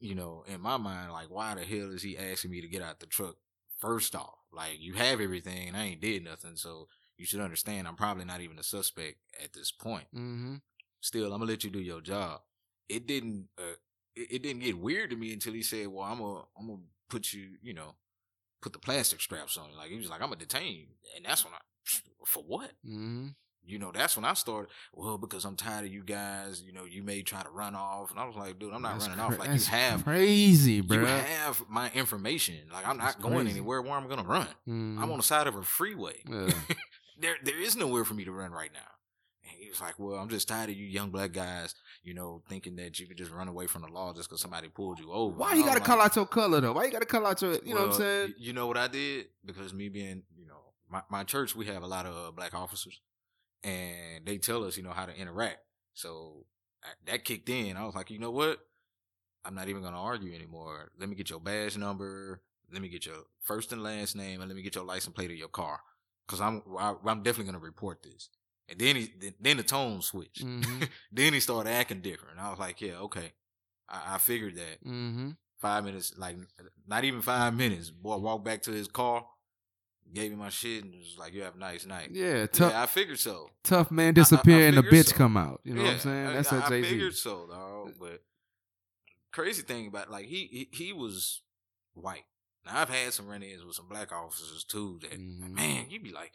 you know, in my mind, like, why the hell is he asking me to get out the truck first off? Like, you have everything and I ain't did nothing. So you should understand I'm probably not even a suspect at this point. Mm-hmm. Still, I'm gonna let you do your job. It didn't, uh, it, it didn't get weird to me until he said, well, I'm gonna, I'm gonna put you, you know, put the plastic straps on you. Like, he was like, I'm gonna detain you. And that's when I, (sniffs) for what? Mm-hmm. You know, that's when I started. Well, because I'm tired of you guys. You know, you may try to run off, and I was like, dude, I'm not That's running cra- off. Like you have, crazy, bro. you have my information. Like I'm That's not going crazy. anywhere where I'm gonna run. I'm on the side of a freeway. Yeah. (laughs) there, there is nowhere for me to run right now. He was like, well, I'm just tired of you young black guys. You know, thinking that you could just run away from the law just because somebody pulled you over. Why you gotta like, call out your color though? Why you gotta call out your, you know what I'm saying? You know what I did? Because me being, you know, my, my church, we have a lot of uh, black officers and they tell us, you know, how to interact. So I- that kicked in. I was like, you know what? I'm not even going to argue anymore. Let me get your badge number. Let me get your first and last name and let me get your license plate of your car. Cause I'm, I, I'm definitely going to report this. And then he, then- the tone switched. Mm-hmm. (laughs) then he started acting different. I was like, yeah, okay. I, I figured that Mm-hmm. five minutes, like not even five minutes. Boy walked back to his car, gave me my shit, and was like, "You have a nice night." Yeah, tough yeah, I figured so. tough man disappear and the bitch so. come out. You know what I'm Yeah, saying? I- That's I, a I Jay Z. figured so, dog. But crazy thing about like he he, he was white. Now I've had some run-ins with some black officers too. That Mhm. man, you'd be like,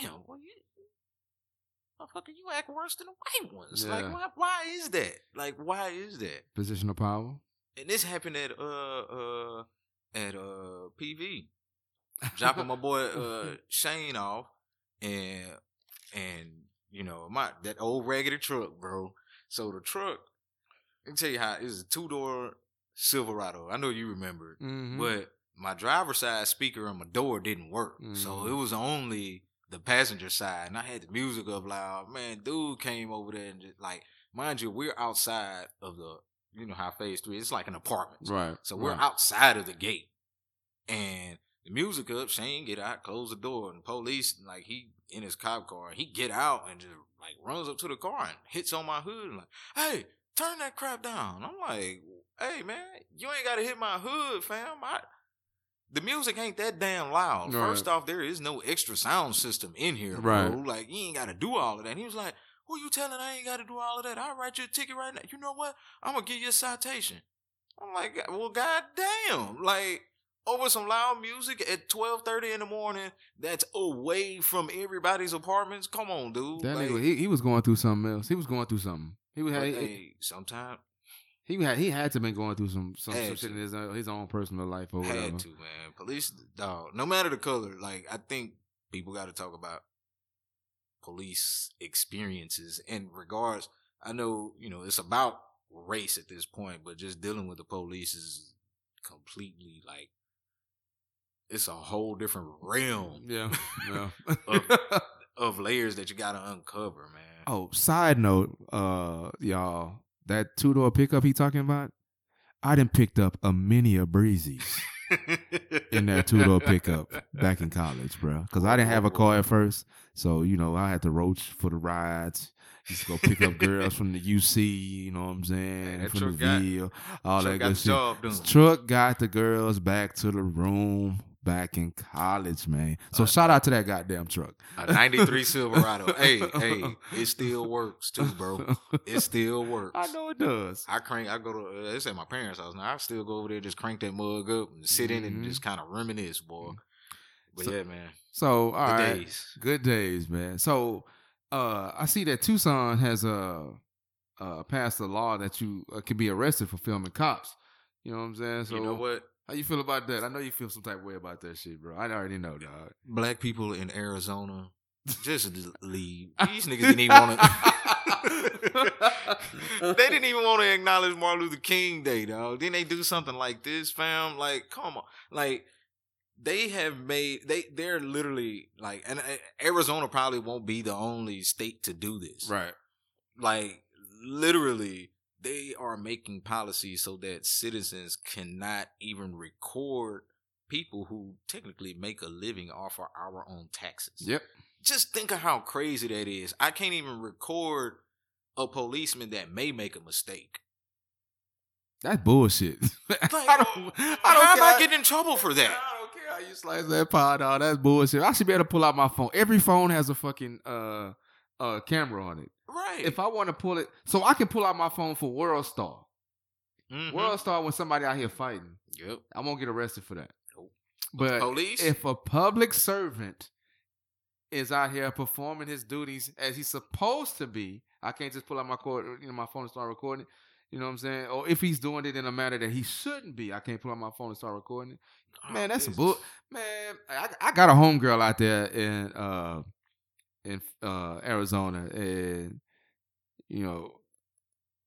damn, boy, you. Motherfucker, you act worse than the white ones. Like, why? Why is that? Like, why is that? Position of power. and this happened at uh uh at uh PV. Dropping my boy uh (laughs) Shane off and and you know my that old raggedy truck, bro. So the truck, let me tell you how it's a two door Silverado. I know you remember it. Mhm. But my driver's side speaker on my door didn't work. So Mhm. it was only the passenger side. And I had the music up loud. Man, dude came over there and just like, mind you, we're outside of the, you know how phase three, it's like an apartment. right. So we're right. outside of the gate. And the music up, Shane get out, close the door, and police, like he in his cop car, he get out and just like runs up to the car and hits on my hood and like, hey, turn that crap down. I'm like, hey man, you ain't gotta hit my hood, fam. I the music ain't that damn loud. Right. First off, there is no extra sound system in here, Right. bro. Like you ain't gotta do all of that. And he was like, Who you telling I ain't gotta do all of that? I'll write you a ticket right now. You know what? I'm gonna give you a citation. I'm like, well, goddamn, like over some loud music at twelve thirty in the morning. That's away from everybody's apartments. Come on, dude. That like, nigga, he, he was going through something else. He was going through something. He was but, he, hey, sometimes he had he had to been going through some some, some shit in his uh, his own personal life or whatever. had to, man. Police, dog. No matter the color, like I think people got to talk about police experiences in regards. I know, you know, it's about race at this point, but just dealing with the police is completely like it's a whole different realm Yeah, yeah. (laughs) Of- of layers that you got to uncover, man. oh, side note, uh, y'all, that two door pickup he talking about, I didn't picked up a mini a breezes. (laughs) in that two door pickup back in college, bro. Because I didn't have a car at first, so you know I had to roach for the rides. To go pick up girls from the UC, you know what I'm saying, that from the got- Ville, all that good shit. Truck got the girls back to the room back in college, man. So Uh, shout out to that goddamn truck. A 93 (laughs) Silverado. hey, hey, it (laughs) still works too, bro. It still works. I know it does. I crank. I go to. Uh, it's at my parents' house now. I still go over there, just crank that mug up and sit in it and just kind of reminisce, boy. But So- yeah, man. So all The right, days. good days, man. So uh, I see that Tucson has uh, uh, passed a law that you uh, can be arrested for filming cops. You know what I'm saying? So you know what? How you feel about that? I know you feel some type of way about that shit, bro. I already know, dog. Black people in Arizona, just leave. These niggas didn't even want to. (laughs) they didn't even want to acknowledge Martin Luther King Day, dog. Then they do something like this, fam. Like, come on, like they have made they they're literally like, and uh, Arizona probably won't be the only state to do this, right. like literally they are making policies so that citizens cannot even record people who technically make a living off of our own taxes. Yep. Just think of how crazy that is. I can't even record a policeman that may make a mistake. That's bullshit. (laughs) Like, I don't. I how don't am care. I getting in trouble for that? I don't care how you slice that pie, dog. That's bullshit. I should be able to pull out my phone. Every phone has a fucking uh uh camera on it. Right. If I want to pull it, so I can pull out my phone for World Star. Mhm. World Star when somebody out here fighting, Yep. I won't get arrested for that. Nope. But Police? if a public servant is out here performing his duties as he's supposed to be, I can't just pull out my cord, you know, my phone and start recording it. You know what I'm saying? Or if he's doing it in a manner that he shouldn't be, I can't pull out my phone and start recording it. Man, that's a bull. Man, I, I got a homegirl out there in uh in uh Arizona, and you know,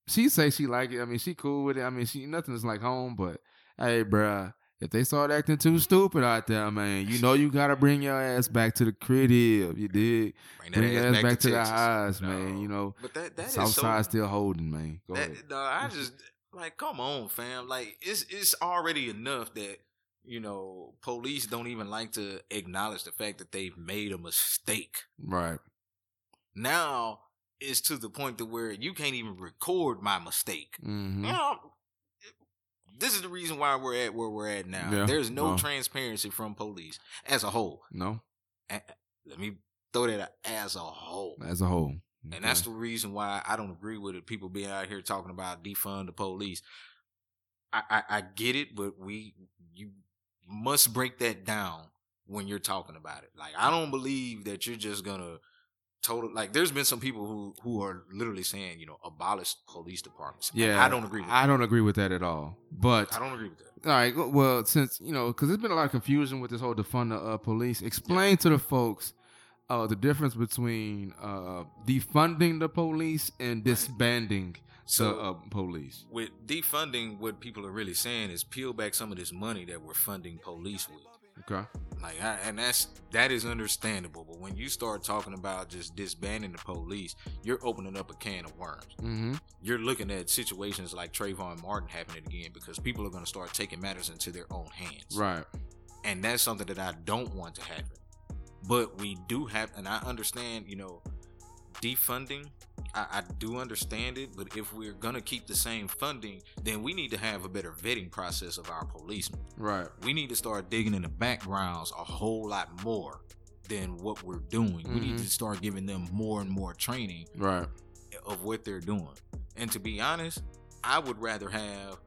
she say she like it. I mean, she cool with it. I mean, she nothing is like home, but hey, bruh, if they start acting too stupid out there, man, you know you gotta bring your ass back to the crib. You did Bring, bring your ass back, to, the Texas. highs, No. man. You know, But that that Southside so still holding, man. Go ahead. No, I (laughs) just like come on, fam. Like it's it's already enough that you know police don't even like to acknowledge the fact that they've made a mistake. Right. Now it's to the point to where you can't even record my mistake. Mm-hmm. You know, this is the reason why we're at where we're at now. Yeah. There's no transparency from police as a whole. No, A- Let me throw that out, as a whole. as a whole. And that's the reason why I don't agree with it. People being out here talking about defund the police. I, I, I get it, but we you must break that down when you're talking about it. Like I don't believe that you're just gonna total like there's been some people who who are literally saying, you know, abolish police departments. Yeah, I don't agree with I that. don't agree with that at all. But I don't agree with that. all right, well, since you know, because there's been a lot of confusion with this whole defund the uh, police. Explain to the folks uh, the difference between uh, defunding the police and disbanding So- the uh, police. With defunding, what people are really saying is peel back some of this money that we're funding police with. Okay. Like, I, and that's that is understandable. But when you start talking about just disbanding the police, you're opening up a can of worms. Mm-hmm. You're looking at situations like Trayvon Martin happening again because people are going to start taking matters into their own hands. Right. And that's something that I don't want to happen. But we do have, and I understand, you know, defunding. I, I do understand it, but if we're gonna keep the same funding, then we need to have a better vetting process of our policemen Right. we need to start digging in the backgrounds a whole lot more than what we're doing. We need Mhm. to start giving them more and more training Right. of what they're doing. And to be honest, I would rather have,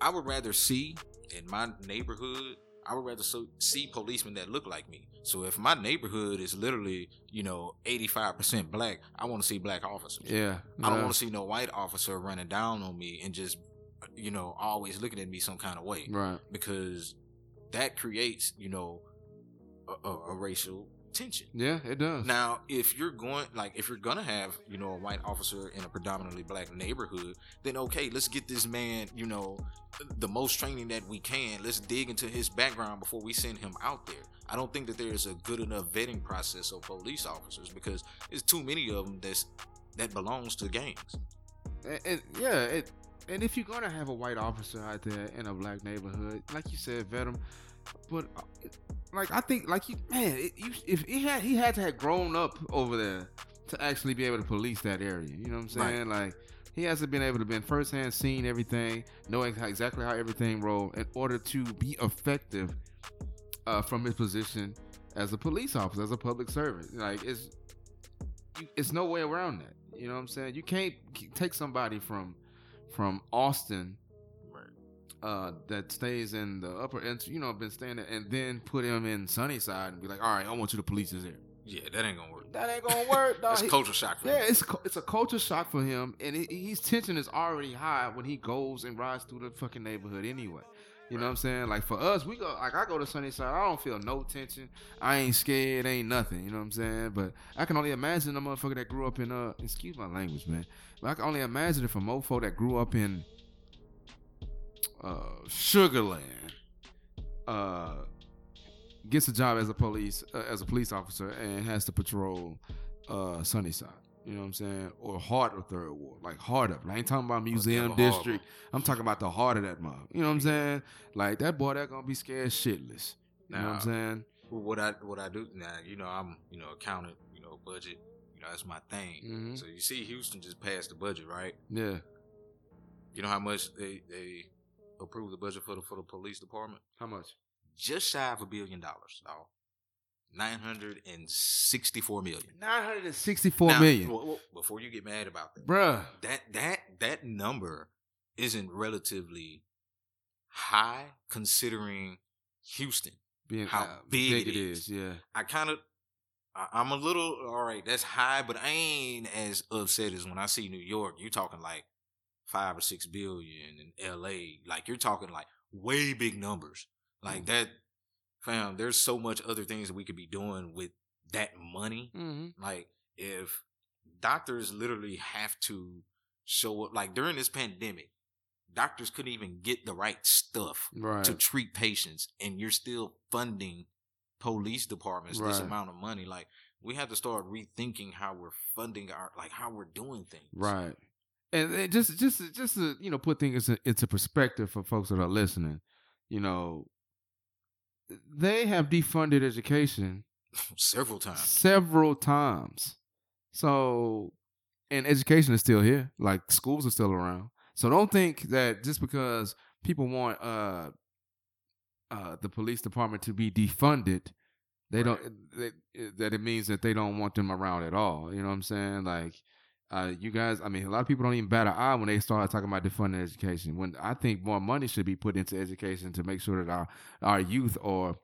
I would rather see in my neighborhood, I would rather so, see policemen that look like me. So if my neighborhood is literally, you know, 85% black, I want to see black officers. Yeah. I don't yeah. want to see no white officer running down on me and just, you know, always looking at me some kind of way Right. because that creates, you know, a, a, a racial tension. Yeah, it does. Now, if you're going, like, if you're gonna have, you know, a white officer in a predominantly black neighborhood, then okay, let's get this man, you know, the most training that we can. Let's dig into his background before we send him out there. I don't think that there's a good enough vetting process of police officers because there's too many of them that's that belongs to gangs. It- it- yeah, it and if you're gonna have a white officer out there in a black neighborhood, like you said, vet him. But uh, like I think, like you, man, it, you, if he had he had to have grown up over there to actually be able to police that area. You know what I'm saying? Like he hasn't been able to been firsthand seen everything, knowing how, exactly how everything rolled in order to be effective uh, from his position as a police officer, as a public servant. Like it's you, it's no way around that. You know what I'm saying? You can't take somebody from from Austin uh, that stays in the upper end, you know, been staying there, and then put him in Sunnyside and be like, all right, I want you to police this area. Yeah, that ain't gonna work. That ain't gonna work, (laughs) dog. He- culture shock for yeah, me. it's it's a culture shock for him, and he, he's tension is already high when he goes and rides through the fucking neighborhood anyway. You know what I'm saying? Like for us, we go like I go to Sunnyside, I don't feel no tension. I ain't scared, ain't nothing. You know what I'm saying? But I can only imagine a motherfucker that grew up in uh, excuse my language, man. But I can only imagine if a mofo that grew up in uh Sugar Land uh gets a job as a police uh, as a police officer and has to patrol uh Sunnyside. You know what I'm saying? Or heart of Third Ward, like heart of. I ain't talking about museum district. I'm talking about the heart of that mob. You know what I'm saying? Like that boy, that gonna be scared shitless. You know what I'm saying? What I what I do now, you know, I'm you know accountant, you know, budget, you know, that's my thing. Mhm. So you see, Houston just passed the budget, right? Yeah. You know how much they they approved the budget for the for the police department? How much? Just shy of a billion dollars, dog. Nine hundred and sixty-four million. Nine hundred and sixty-four Now, million, well, well, before you get mad about that, bruh. that that that number isn't relatively high considering Houston. Being How uh, big it it is. is. Yeah. I kind of, I'm a little all right. That's high, but I ain't as upset as when I see New York. You're talking like five or six billion in L.A. Like you're talking like way big numbers. Like Mm. that, fam. There's so much other things that we could be doing with that money. Mm-hmm. Like if doctors literally have to show up, like during this pandemic, doctors couldn't even get the right stuff Right. to treat patients and you're still funding police departments this amount of money like we have to start rethinking how we're funding our like how we're doing things Right. And just just just to, you know put things in- into perspective for folks that are listening, you know, they have defunded education (laughs) several times several times. So, and education is still here. Like schools are still around. So don't think that just because people want uh uh the police department to be defunded, they don't that, that it means that they don't want them around at all. You know what I'm saying? Like uh, you guys, I mean, a lot of people don't even bat an eye when they start talking about defunding education. When I think more money should be put into education to make sure that our our youth or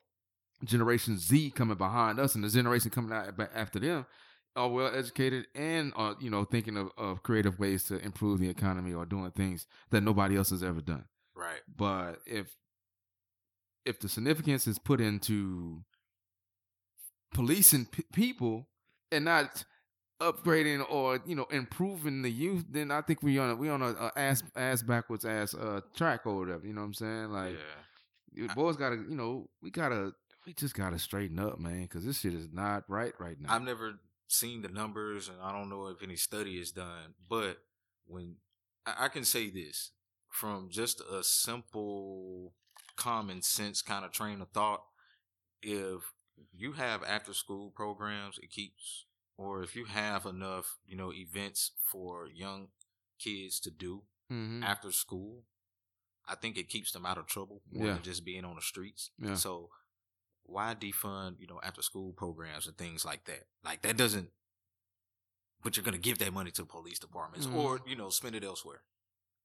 Generation Z coming behind us and the generation coming out after them are well educated and are you know thinking of, of creative ways to improve the economy or doing things that nobody else has ever done. right But if if the significance is put into policing p- people and not upgrading or you know improving the youth, then I think we on a, we on a, a ass ass backwards ass uh track or whatever. You know what I'm saying? Like yeah boys gotta you know we gotta we just gotta straighten up, man, because this shit is not right right now. i've never seen the numbers and i don't know if any study is done but when i, I can say this from just a simple common sense kind of train of thought if you have after school programs it keeps or if you have enough you know events for young kids to do Mhm. after school i think it keeps them out of trouble more Yeah. than just being on the streets Yeah. so why defund you know after school programs and things like that like that doesn't but you're going to give that money to the police departments or Mm-hmm. you know spend it elsewhere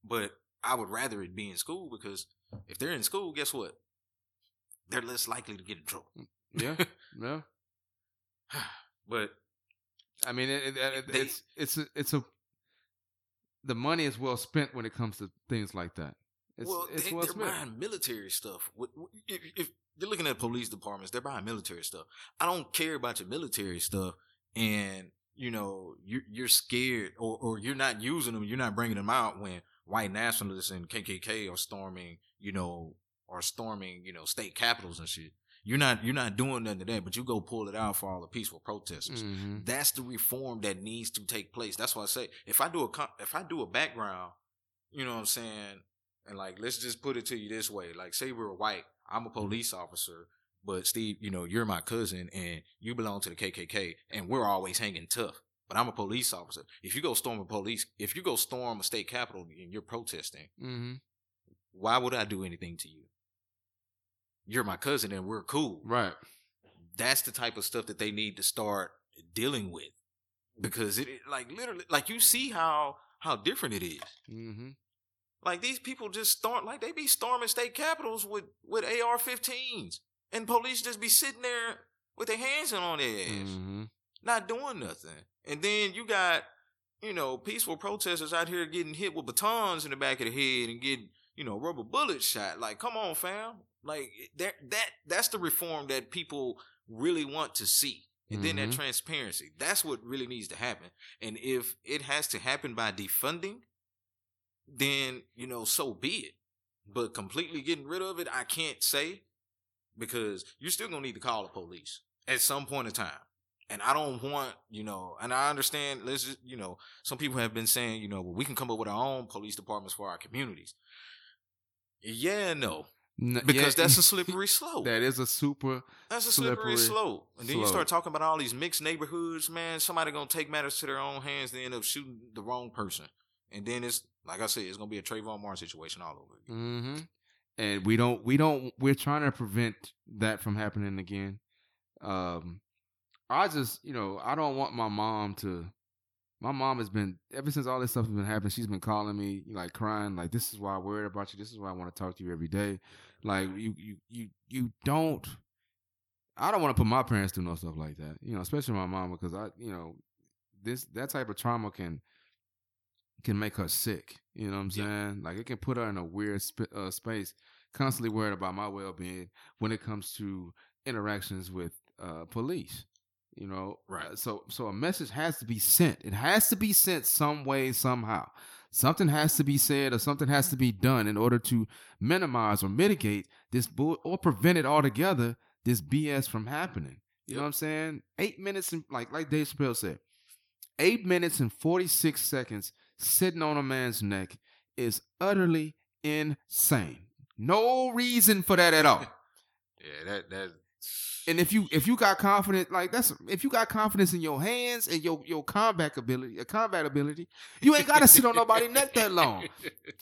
but i would rather it be in school because if they're in school guess what they're less likely to get in trouble Yeah, (laughs) yeah. but I mean, it, it, it, They- it's it's a, it's a the money is well spent when it comes to things like that. It's, well, it's they, well they're spent. buying military stuff. If, if you're looking at police departments, they're buying military stuff. I don't care about your military stuff, and you know you're you're scared, or or you're not using them. You're not bringing them out when white nationalists and KKK are storming, you know, are storming, you know, state capitals and shit. You're not you're not doing nothing that, but you go pull it out for all the peaceful protesters. Mhm. That's the reform that needs to take place. That's why I say if I do a if I do a background you know what I'm saying? And like, let's just put it to you this way: like, say we're white, I'm a police officer, but Steve, you know, you're my cousin and you belong to the KKK, and we're always hanging tough. But I'm a police officer. If you go storm a police, if you go storm a state capitol and you're protesting, Mm-hmm. why would I do anything to you? You're my cousin and we're cool. Right. That's the type of stuff that they need to start dealing with. Because it like literally like you see how how different it is. Mm-hmm. Like these people just storm like they be storming state capitals with with AR-15s, and police just be sitting there with their hands on their ass, Mm-hmm. not doing nothing. And then you got you know peaceful protesters out here getting hit with batons in the back of the head and getting you know rubber bullets shot. Like, come on, fam! Like that that that's the reform that people really want to see. And then that Mhm. transparency. That's what really needs to happen. And if it has to happen by defunding, then you know so be it but completely getting rid of it i can't say because you're still gonna need to call the police at some point in time and i don't want you know and i understand let's just you know some people have been saying you know well, we can come up with our own police departments for our communities yeah no because that's a (laughs) slippery slope that is a super. that's a slippery, slippery slope. And then you start talking about all these mixed neighborhoods, man. Somebody gonna take matters to their own hands. They end up shooting the wrong person, and then it's like I said, it's gonna be a Trayvon Martin situation all over again. Mm-hmm. And we don't. We don't. We're trying to prevent that from happening again. Um, I just, you know, I don't want my mom to. My mom has been ever since all this stuff has been happening. She's been calling me, like crying, like this is why I'm worried about you. This is why I want to talk to you every day. Like you, you, you, you don't. I don't want to put my parents through no stuff like that. You know, especially my mom because I, you know, this that type of trauma can can make her sick. You know what I'm Yeah. saying? Like it can put her in a weird sp- uh, space, constantly worried about my well being when it comes to interactions with uh, police. You know, Right. Uh, So, so a message has to be sent. It has to be sent some way, somehow. Something has to be said, or something has to be done in order to minimize or mitigate this bull, or prevent it altogether. This BS from happening. You know what I'm saying? Eight minutes and like like Dave Chappelle said, eight minutes and forty six seconds sitting on a man's neck is utterly insane. No reason for that at all. (laughs) Yeah, that that. And if you if you got confidence like that's if you got confidence in your hands and your your combat ability, uh, combat ability, you ain't got to sit on nobody's neck that long.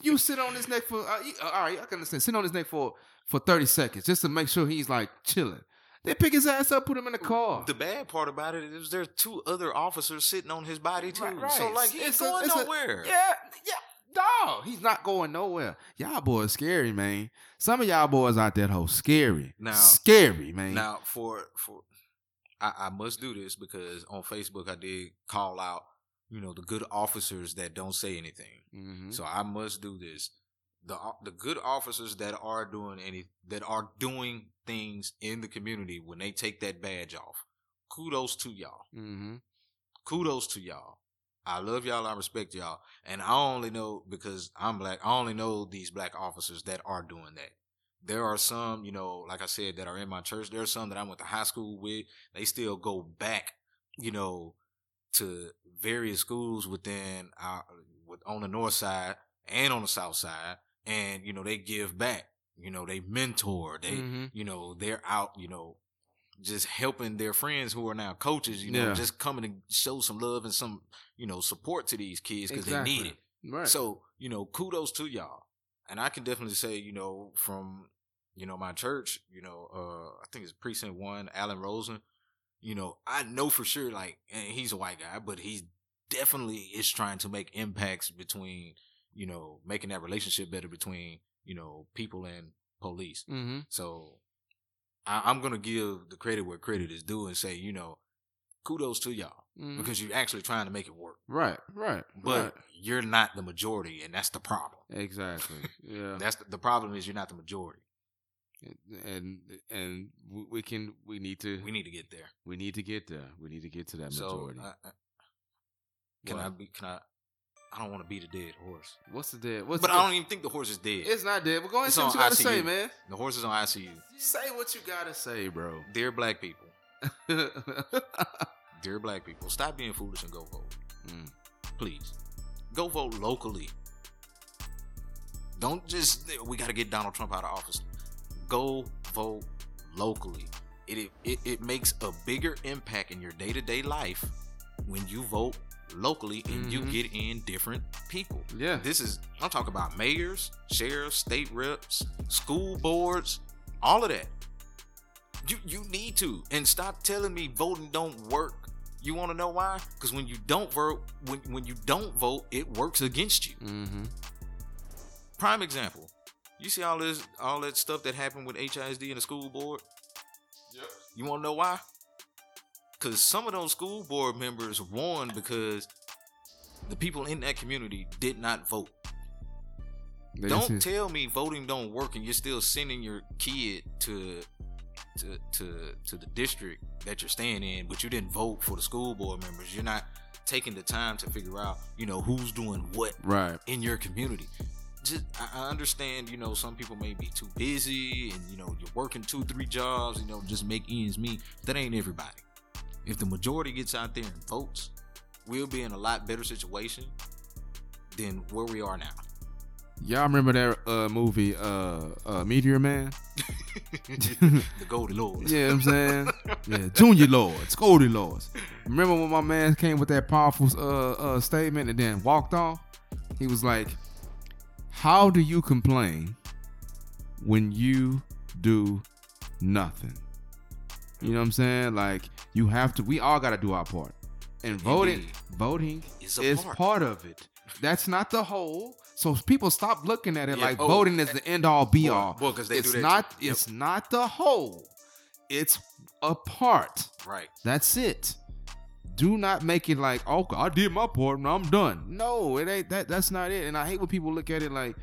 You sit on his neck for uh, you- uh, all right. I can understand. Sit on his neck for for thirty seconds just to make sure he's like chilling. They pick his ass up, put him in the car. The bad part about it is there's two other officers sitting on his body too. Right, right. So like he ain't It's going a- nowhere. Yeah, yeah. Dog, he's not going nowhere. Y'all boys scary, man. Some of y'all boys out there whole scary. Now- scary, man. Now for for I, I must do this because on Facebook I did call out, you know, the good officers that don't say anything. Mhm. So I must do this. The the good officers that are doing any that are doing things in the community when they take that badge off. Kudos to y'all. Mhm. Kudos to y'all. I love y'all. I respect y'all. And I only know because I'm black. I only know these black officers that are doing that. There are some, you know, like I said, that are in my church. There are some that I went to high school with. They still go back, you know, to various schools within our, with, on the north side and on the south side. And, you know, they give back. You know, they mentor. They, Mhm. you know, they're out, you know, just helping their friends who are now coaches, you know, Yeah. just coming to show some love and some, you know, support to these kids because they need it. Right. So, you know, kudos to y'all. And I can definitely say, you know, from, you know, my church, you know, uh, I think it's precinct one, Alan Rosen, you know, I know for sure, like, and he's a white guy, but he definitely is trying to make impacts between, you know, making that relationship better between, you know, people and police. mm-hmm. So I, I'm gonna give the credit where credit is due and say, you know, kudos to y'all Mhm. because you're actually trying to make it work. right, right, But right. you're not the majority, and that's the problem. exactly. Yeah. (laughs) That's the, the problem is you're not the majority. and and we can we need to We need to get there. we need to get there. We need to get to that majority. uh, uh, can What? I be? Can I? I don't want to be the dead horse, What's the dead? What's but the, I don't even think the horse is dead. It's not dead. But go ahead and say what on you gotta say, ICU. man. the horse is on ICU. Say what you gotta say, bro. Dear black people, (laughs) dear black people, stop being foolish and go vote, Mm. please. Go vote locally. Don't just we got to get Donald Trump out of office. Go vote locally. It, it it makes a bigger impact in your day to day life when you vote locally and you Mhm. get in different people. Yeah. This is I'm talking about mayors, sheriffs, state reps, school boards, all of that. You you need to and stop telling me voting don't work. You want to know why? Because when you don't vote, when when you don't vote, it works against you. Mm-hmm. Prime example. You see all this all that stuff that happened with HISD and the school board? Yep. You want to know why? Because some of those school board members won because the people in that community did not vote. They don't tell me voting don't work and you're still sending your kid to to to to the district that you're staying in, but you didn't vote for the school board members. You're not taking the time to figure out, you know, who's doing what right. in your community. Just I I understand, you know, some people may be too busy and you know you're working two, three jobs, you know, just make ends meet. That ain't everybody. If the majority gets out there and votes, we'll be in a lot better situation than where we are now. Y'all remember that uh, movie, uh, uh, Meteor Man? (laughs) the Golden Lords. Yeah, I'm saying, yeah, Junior Lords, Golden Lords. Remember when my man came with that powerful uh, uh, statement and then walked off? He was like, "How do you complain when you do nothing?" You know what I'm saying? Like you have to. We all got to do our part, and voting, Indeed. voting Is is, part. part. of it. That's not the whole. So people stop looking at it Yeah, like oh, voting is the end all be boy, all. boy, they do it's that not. Yep. It's not the whole. It's a part. Right. That's it. Do not make it like, oh, I did my part and I'm done. No, it ain't that. That's not it. And I hate when people look at it like,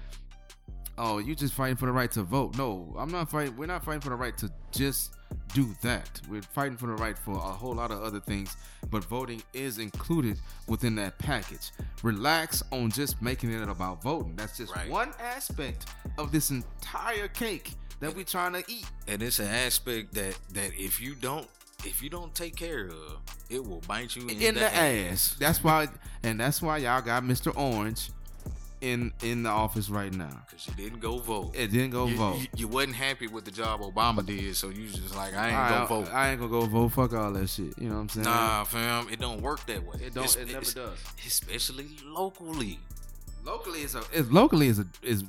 oh, you just fighting for the right to vote. No, I'm not fighting. We're not fighting for the right to just do that. We're fighting for the right for a whole lot of other things. But voting is included within that package. Relax on just making it about voting. That's just Right. one aspect of this entire cake that we're trying to eat. And it's an aspect that that if you don't if you don't take care of, it will bite you in, in the ass. That's why, and that's why y'all got Mr. Orange in in the office right now. Because you didn't go vote. It didn't go you, vote. You, you wasn't happy with the job Obama did, so you just like I ain't I, gonna vote. I ain't gonna go vote. Fuck all that shit. You know what I'm saying? nah, fam, it don't work that way. it don't. It's- it never does. Especially locally. Locally is a is locally is a is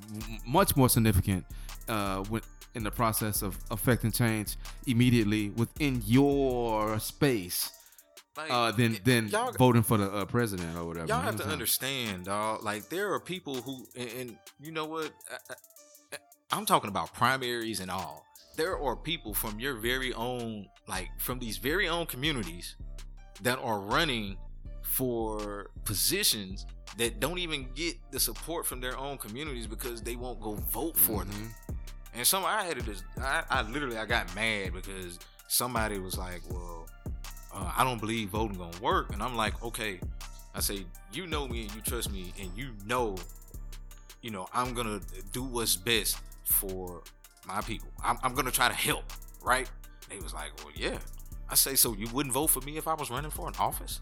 much more significant uh when in the process of affecting change immediately within your space Like, uh than than voting for the uh, president or whatever. y'all You know have to understand, dog. Like there are people who, and, and you know what? I, I, I'm talking about primaries and all. There are people from your very own, like from these very own communities, that are running for positions that don't even get the support from their own communities because they won't go vote for them. Mhm. And some I had to just I, I literally I got mad because somebody was like, "Well, uh, I don't believe voting gonna work," and I'm like, "Okay." I say, "You know me and you trust me, and you know, you know, I'm gonna do what's best for my people. I'm, I'm gonna try to help, right?" They was like, "Well, yeah." I say, "So you wouldn't vote for me if I was running for an office?"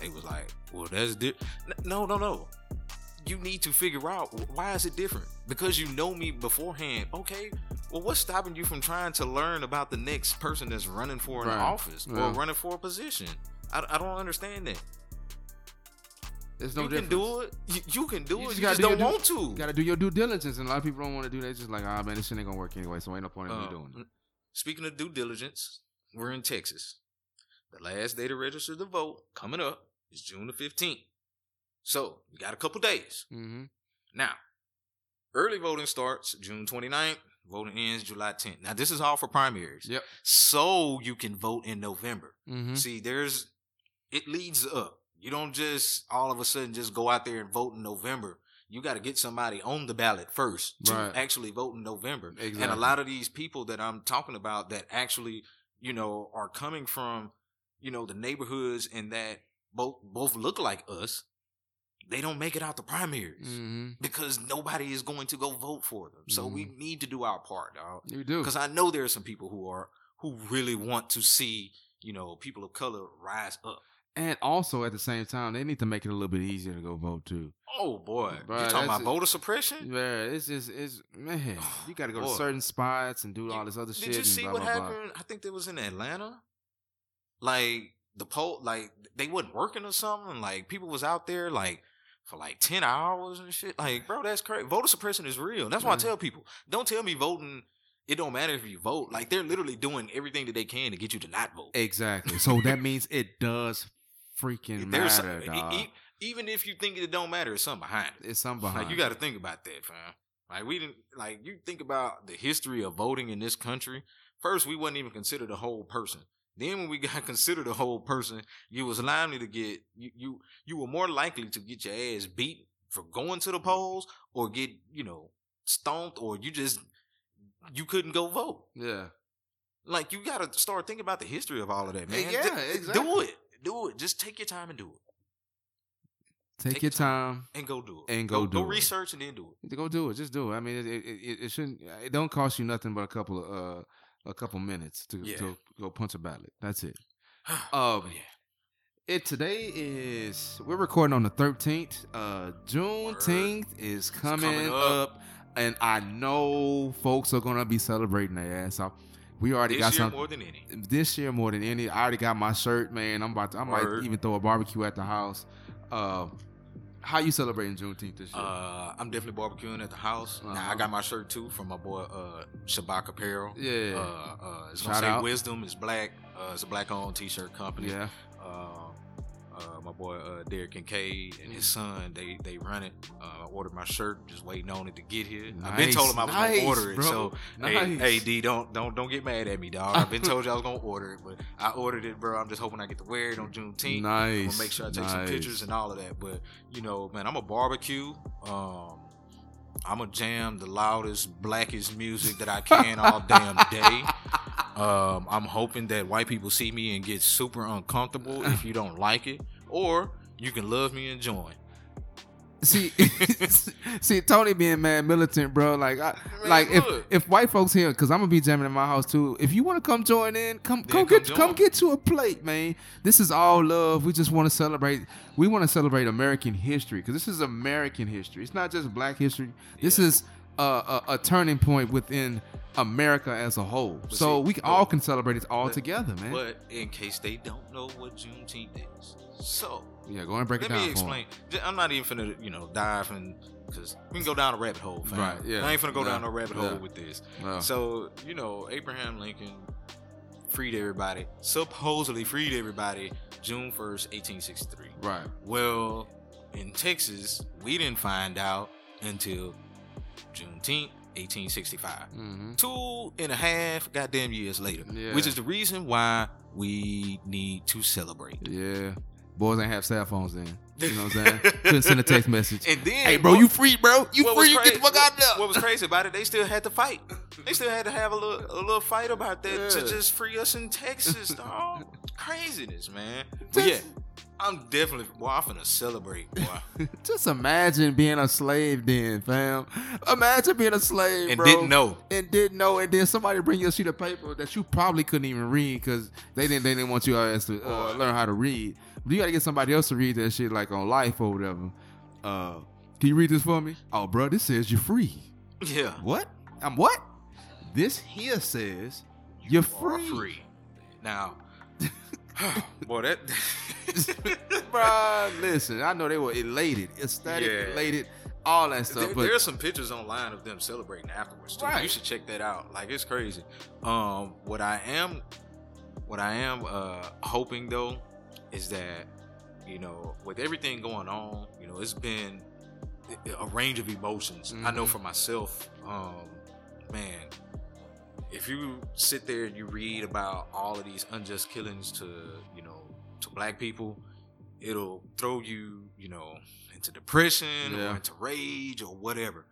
They was like, "Well, that's di- no, no, no." you need to figure out why is it different because you know me beforehand okay well what's stopping you from trying to learn about the next person that's running for an Right. office or running for a position I, I don't understand that There's no you difference. can do it you, you can do You it just you just do don't want to You gotta do your due diligence, and a lot of people don't want to do that. It's just like, ah, man, this shit ain't gonna work anyway, so ain't no point in me Um, doing it. speaking of due diligence we're in texas the last day to register to vote coming up is june the 15th so you got a couple days Mm-hmm. Now, early voting starts June 29th, voting ends July 10th. Now, this is all for primaries. Yep. So you can vote in November. Mm-hmm. See, there's, it leads up. You don't just all of a sudden just go out there and vote in November. You got to get somebody on the ballot first to Right. actually vote in November. Exactly. And a lot of these people that I'm talking about that actually, you know, are coming from, you know, the neighborhoods and that both both look like us, they don't make it out the primaries Mm-hmm. because nobody is going to go vote for them. So we need to do our part, dog. You do. Because I know there are some people who are who really want to see you know people of color rise up. And also at the same time, they need to make it a little bit easier to go vote too. Oh boy, Bruh, you talking about it. voter suppression? Yeah, it's just it's man, you got to go to certain spots and do all this other shit. Did you see blah, what blah, blah. happened? I think it was in Atlanta. Like the poll, like they wasn't working or something. Like people was out there like for like ten hours and shit. Like, bro, that's crazy. Voter suppression is real. That's why I mm-hmm. tell people: don't tell me voting. It don't matter if you vote. Like they're literally doing everything that they can to get you to not vote. Exactly. So that means it does freaking There's matter, e- dog. e- even if you think it don't matter, it's something behind it. it's something behind. Like you got to think about that, fam. Like we didn't like you think about the history of voting in this country. First, we wasn't even considered a whole person. Then, when we (laughs) got considered a whole person, you was likely to get you you you were more likely to get your ass beat for going to the polls or get you know stomped or you just you couldn't go vote. Yeah. Like you got to start thinking about the history of all of that, man. Yeah, D- Do it, do it. Just take your time and do it, Take, Take your time. time. and go do it, And go do go it. research and then do it. Go do it. Just do it. I mean, it it, it, it shouldn't. It don't cost you nothing but a couple of uh a couple minutes to Yeah. to go punch a ballot. That's it. (sighs) oh Um, yeah. It today is we're recording on the thirteenth. Uh, Juneteenth is coming, coming up. up. and I know folks are gonna be celebrating their ass off. We already This got year some more than any. this year more than any. I already got my shirt, man. I'm about to. I might even throw a barbecue at the house. Uh, how you celebrating Juneteenth this year? Uh, I'm definitely barbecuing at the house. Now Uh-huh. I got my shirt too from my boy uh Shabak Apparel. yeah, Uh, uh, it's gonna say out. Wisdom. It's black. Uh, it's a black owned t-shirt company. yeah. Uh, uh, my boy uh, Derek Kincaid and his son, they they run it. Uh, I ordered my shirt, just waiting on it to get here. I've been told him I was nice, gonna order it. bro. So hey, Nice. hey D, don't don't don't get mad at me, dog. I've been told you I was gonna order it, but I ordered it, bro. I'm just hoping I get to wear it on Juneteenth. Nice. I'm gonna make sure I take some pictures and all of that. But you know, man, I'm a barbecue. Um, I'm a jam the loudest, blackest music that I can all damn day. Um, I'm hoping that white people see me and get super uncomfortable if you don't like it, or you can love me and join. See, (laughs) see, Tony being mad militant, bro. Like, I, Man, like if look. if white folks here, because I'm gonna be jamming in my house too. If you want to come join in, come come come get join. come get you a plate, man. This is all love. We just want to celebrate. We want to celebrate American history because this is American history. It's not just Black history. This Yeah. is a, a, a turning point within America as a whole. so see, we but- all can celebrate it all but- together, man. But in case they don't know what Juneteenth is, so yeah, go ahead and break let it down. Let me explain. I'm not even finna, you know, dive in because we can go down a rabbit hole. Fam. Right, yeah, I ain't finna go yeah, down no rabbit yeah. hole with this. So, you know, Abraham Lincoln freed everybody, supposedly freed everybody June 1st, 1863. right. Well, in Texas, we didn't find out until Juneteenth, 1865. Mm-hmm. Two and a half goddamn years later, Yeah. which is the reason why we need to celebrate. Yeah. Boys ain't have cell phones then. You know what I'm saying? (laughs) Couldn't send a text message. And then, Hey, bro, what- you free, bro? You free? You get the fuck out what- there. What was (laughs) crazy about it? They still had to fight. They still had to have a little, a little fight about that to just free us in Texas, (laughs) dog. Craziness, man. But yeah, I'm definitely. Boy, I'm finna celebrate, boy. Just imagine being a slave then, fam. Imagine being a slave, and bro. didn't know. And didn't know, and then somebody bring you a sheet of paper that you probably couldn't even read because they didn't they didn't want you to uh, learn how to read. You got to get somebody else to read that shit like on life or whatever. Uh, can you read this for me? Oh, bro, this says you're free. Yeah, What? I'm what? This here says you're free. free. Now, (laughs) boy, that. (laughs) bro, listen, I know they were elated, ecstatic, Yeah. elated, all that stuff. There, but there are some pictures online of them celebrating afterwards too. Right. You should check that out. Like it's crazy. Um, what I am, what I am uh hoping though, is that you know with everything going on, you know it's been a range of emotions. I know Mhm. for myself, um, man, if you sit there and you read about all of these unjust killings to you know to black people, it'll throw you you know into depression Yeah. or into rage or whatever.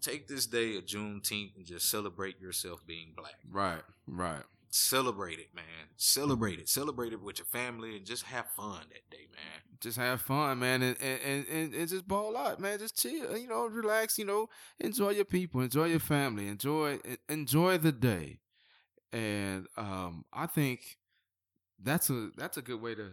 Take this day of Juneteenth and just celebrate yourself being black. right, right. Celebrate it, man. Celebrate it. Celebrate it with your family and just have fun that day, man. Just have fun, man, and and, and, and and just ball out, man. Just chill, you know, relax, you know, enjoy your people, enjoy your family, enjoy enjoy the day, and um, I think that's a that's a good way to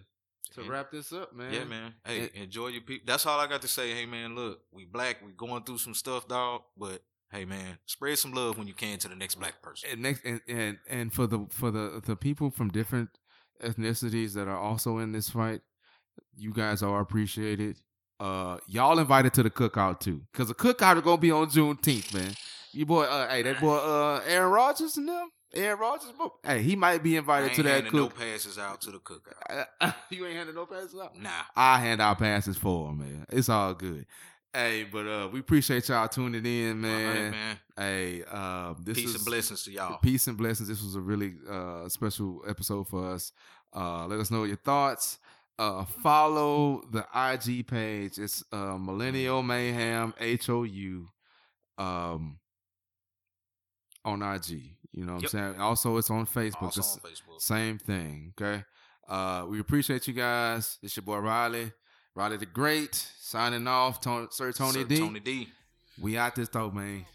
to wrap this up, man. Yeah, man. Hey, It- enjoy your people. That's all I got to say. Hey, man, look, we black, we going through some stuff, dog. But hey, man, spread some love when you can to the next black person. and next and, and and for the for the the people from different ethnicities that are also in this fight, you guys are appreciated. Uh, y'all invited to the cookout too, cause the cookout is gonna be on Juneteenth, man. You boy, uh, hey, that boy, uh, Aaron Rodgers and them, Aaron Rodgers, boy, hey, he might be invited to that handing no cook. passes out to the cookout. (laughs) you ain't handing no passes out. Nah. I hand out passes for him, man. It's all good. Hey, but uh, we appreciate y'all tuning in, 100, man. man. Hey, um, this Peace is and blessings to y'all. Peace and blessings. This was a really uh, special episode for us. Uh, let us know your thoughts. Uh, follow the IG page. It's uh, Millennial Mayhem H O U um, on IG. You know what Yep. I'm saying? Also, it's on Facebook. Also on Facebook. same thing. Okay. Uh, we appreciate you guys. It's your boy Riley. Riley the Great signing off. Tony, Sir Tony Sir D. Tony D. We out this though, man.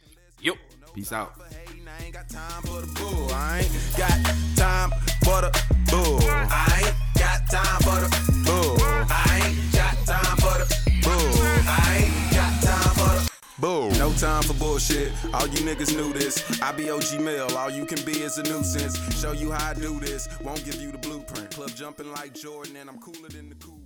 Yep. Peace out. I ain't got time for the bull. I ain't got time for the bull. I ain't got time for the bull. I ain't got time for the bull. I ain't got time for the bull. No time for bullshit. All you niggas knew this. I be OG Mill. All you can be is a nuisance. Show you how I do this. Won't give you the blueprint. Club jumping like Jordan, and I'm cooler than the cool.